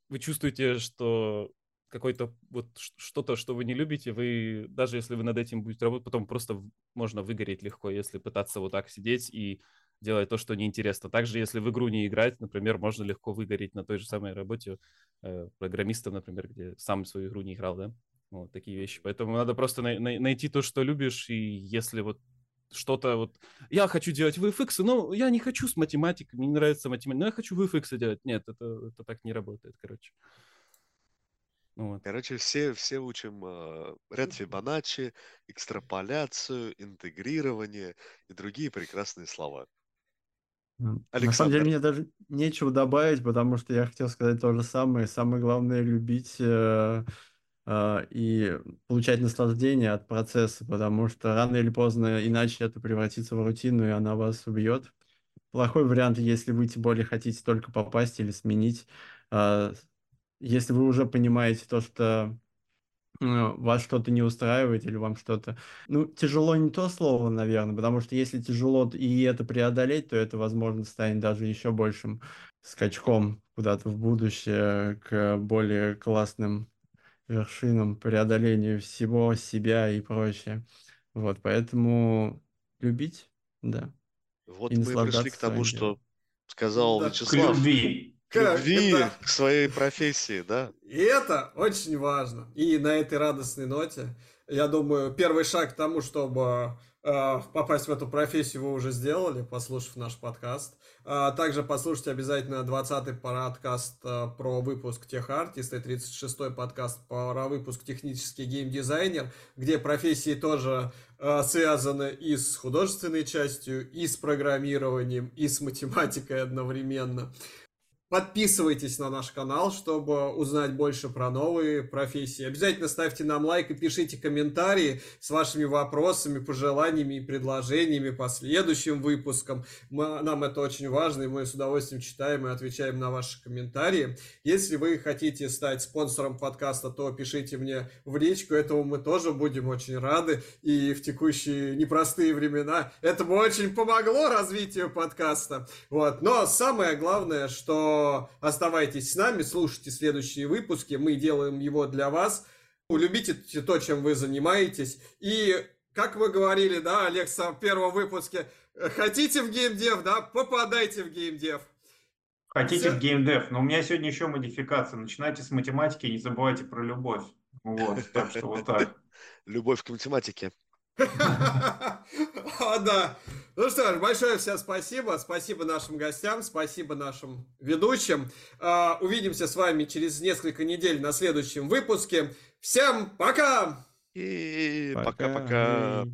вы чувствуете, что какое-то вот что-то, что вы не любите, вы, даже если вы над этим будете работать, потом просто можно выгореть легко, если пытаться вот так сидеть и делать то, что неинтересно. Также, если в игру не играть, например, можно легко выгореть на той же самой работе э, программиста, например, где сам свою игру не играл, да? Вот такие вещи. Поэтому надо просто на- на- найти то, что любишь, и если вот что-то вот... Я хочу делать VFX, но я не хочу с математикой, мне не нравится математика, но я хочу VFX делать. Нет, это, это так не работает, короче. Ну, вот. Короче, все, все учим э, ряд Фибоначчи, экстраполяцию, интегрирование и другие прекрасные слова. Александр. На самом деле мне даже нечего добавить, потому что я хотел сказать то же самое. Самое главное любить э, а, и получать наслаждение от процесса, потому что рано или поздно иначе это превратится в рутину, и она вас убьет. Плохой вариант, если вы тем более хотите только попасть или сменить. А, если вы уже понимаете то, что вас что-то не устраивает или вам что-то... Ну, тяжело не то слово, наверное, потому что если тяжело и это преодолеть, то это, возможно, станет даже еще большим скачком куда-то в будущее к более классным вершинам преодоления всего себя и прочее. Вот, поэтому любить, да. Вот и мы пришли к тому, что сказал да, Вячеслав. К любви. Любви, да. к своей профессии, да. И это очень важно. И на этой радостной ноте, я думаю, первый шаг к тому, чтобы э, попасть в эту профессию, вы уже сделали, послушав наш подкаст. А, также послушайте обязательно 20-й подкаст а, про выпуск техартиста и 36-й подкаст про выпуск технический геймдизайнер, где профессии тоже а, связаны и с художественной частью, и с программированием, и с математикой одновременно. Подписывайтесь на наш канал, чтобы узнать больше про новые профессии. Обязательно ставьте нам лайк и пишите комментарии с вашими вопросами, пожеланиями и предложениями по следующим выпускам. Мы, нам это очень важно, и мы с удовольствием читаем и отвечаем на ваши комментарии. Если вы хотите стать спонсором подкаста, то пишите мне в личку. Этому мы тоже будем очень рады. И в текущие непростые времена это бы очень помогло развитию подкаста. Вот. Но самое главное, что оставайтесь с нами, слушайте следующие выпуски, мы делаем его для вас. Любите то, чем вы занимаетесь. И, как вы говорили, да, Алекса, в первом выпуске, хотите в геймдев, да, попадайте в геймдев. Хотите Все... в геймдев, но у меня сегодня еще модификация. Начинайте с математики и не забывайте про любовь. Вот, так что вот так. Любовь к математике. О, да. Ну что ж, большое всем спасибо. Спасибо нашим гостям, спасибо нашим ведущим. А, увидимся с вами через несколько недель на следующем выпуске. Всем пока! И пока-пока.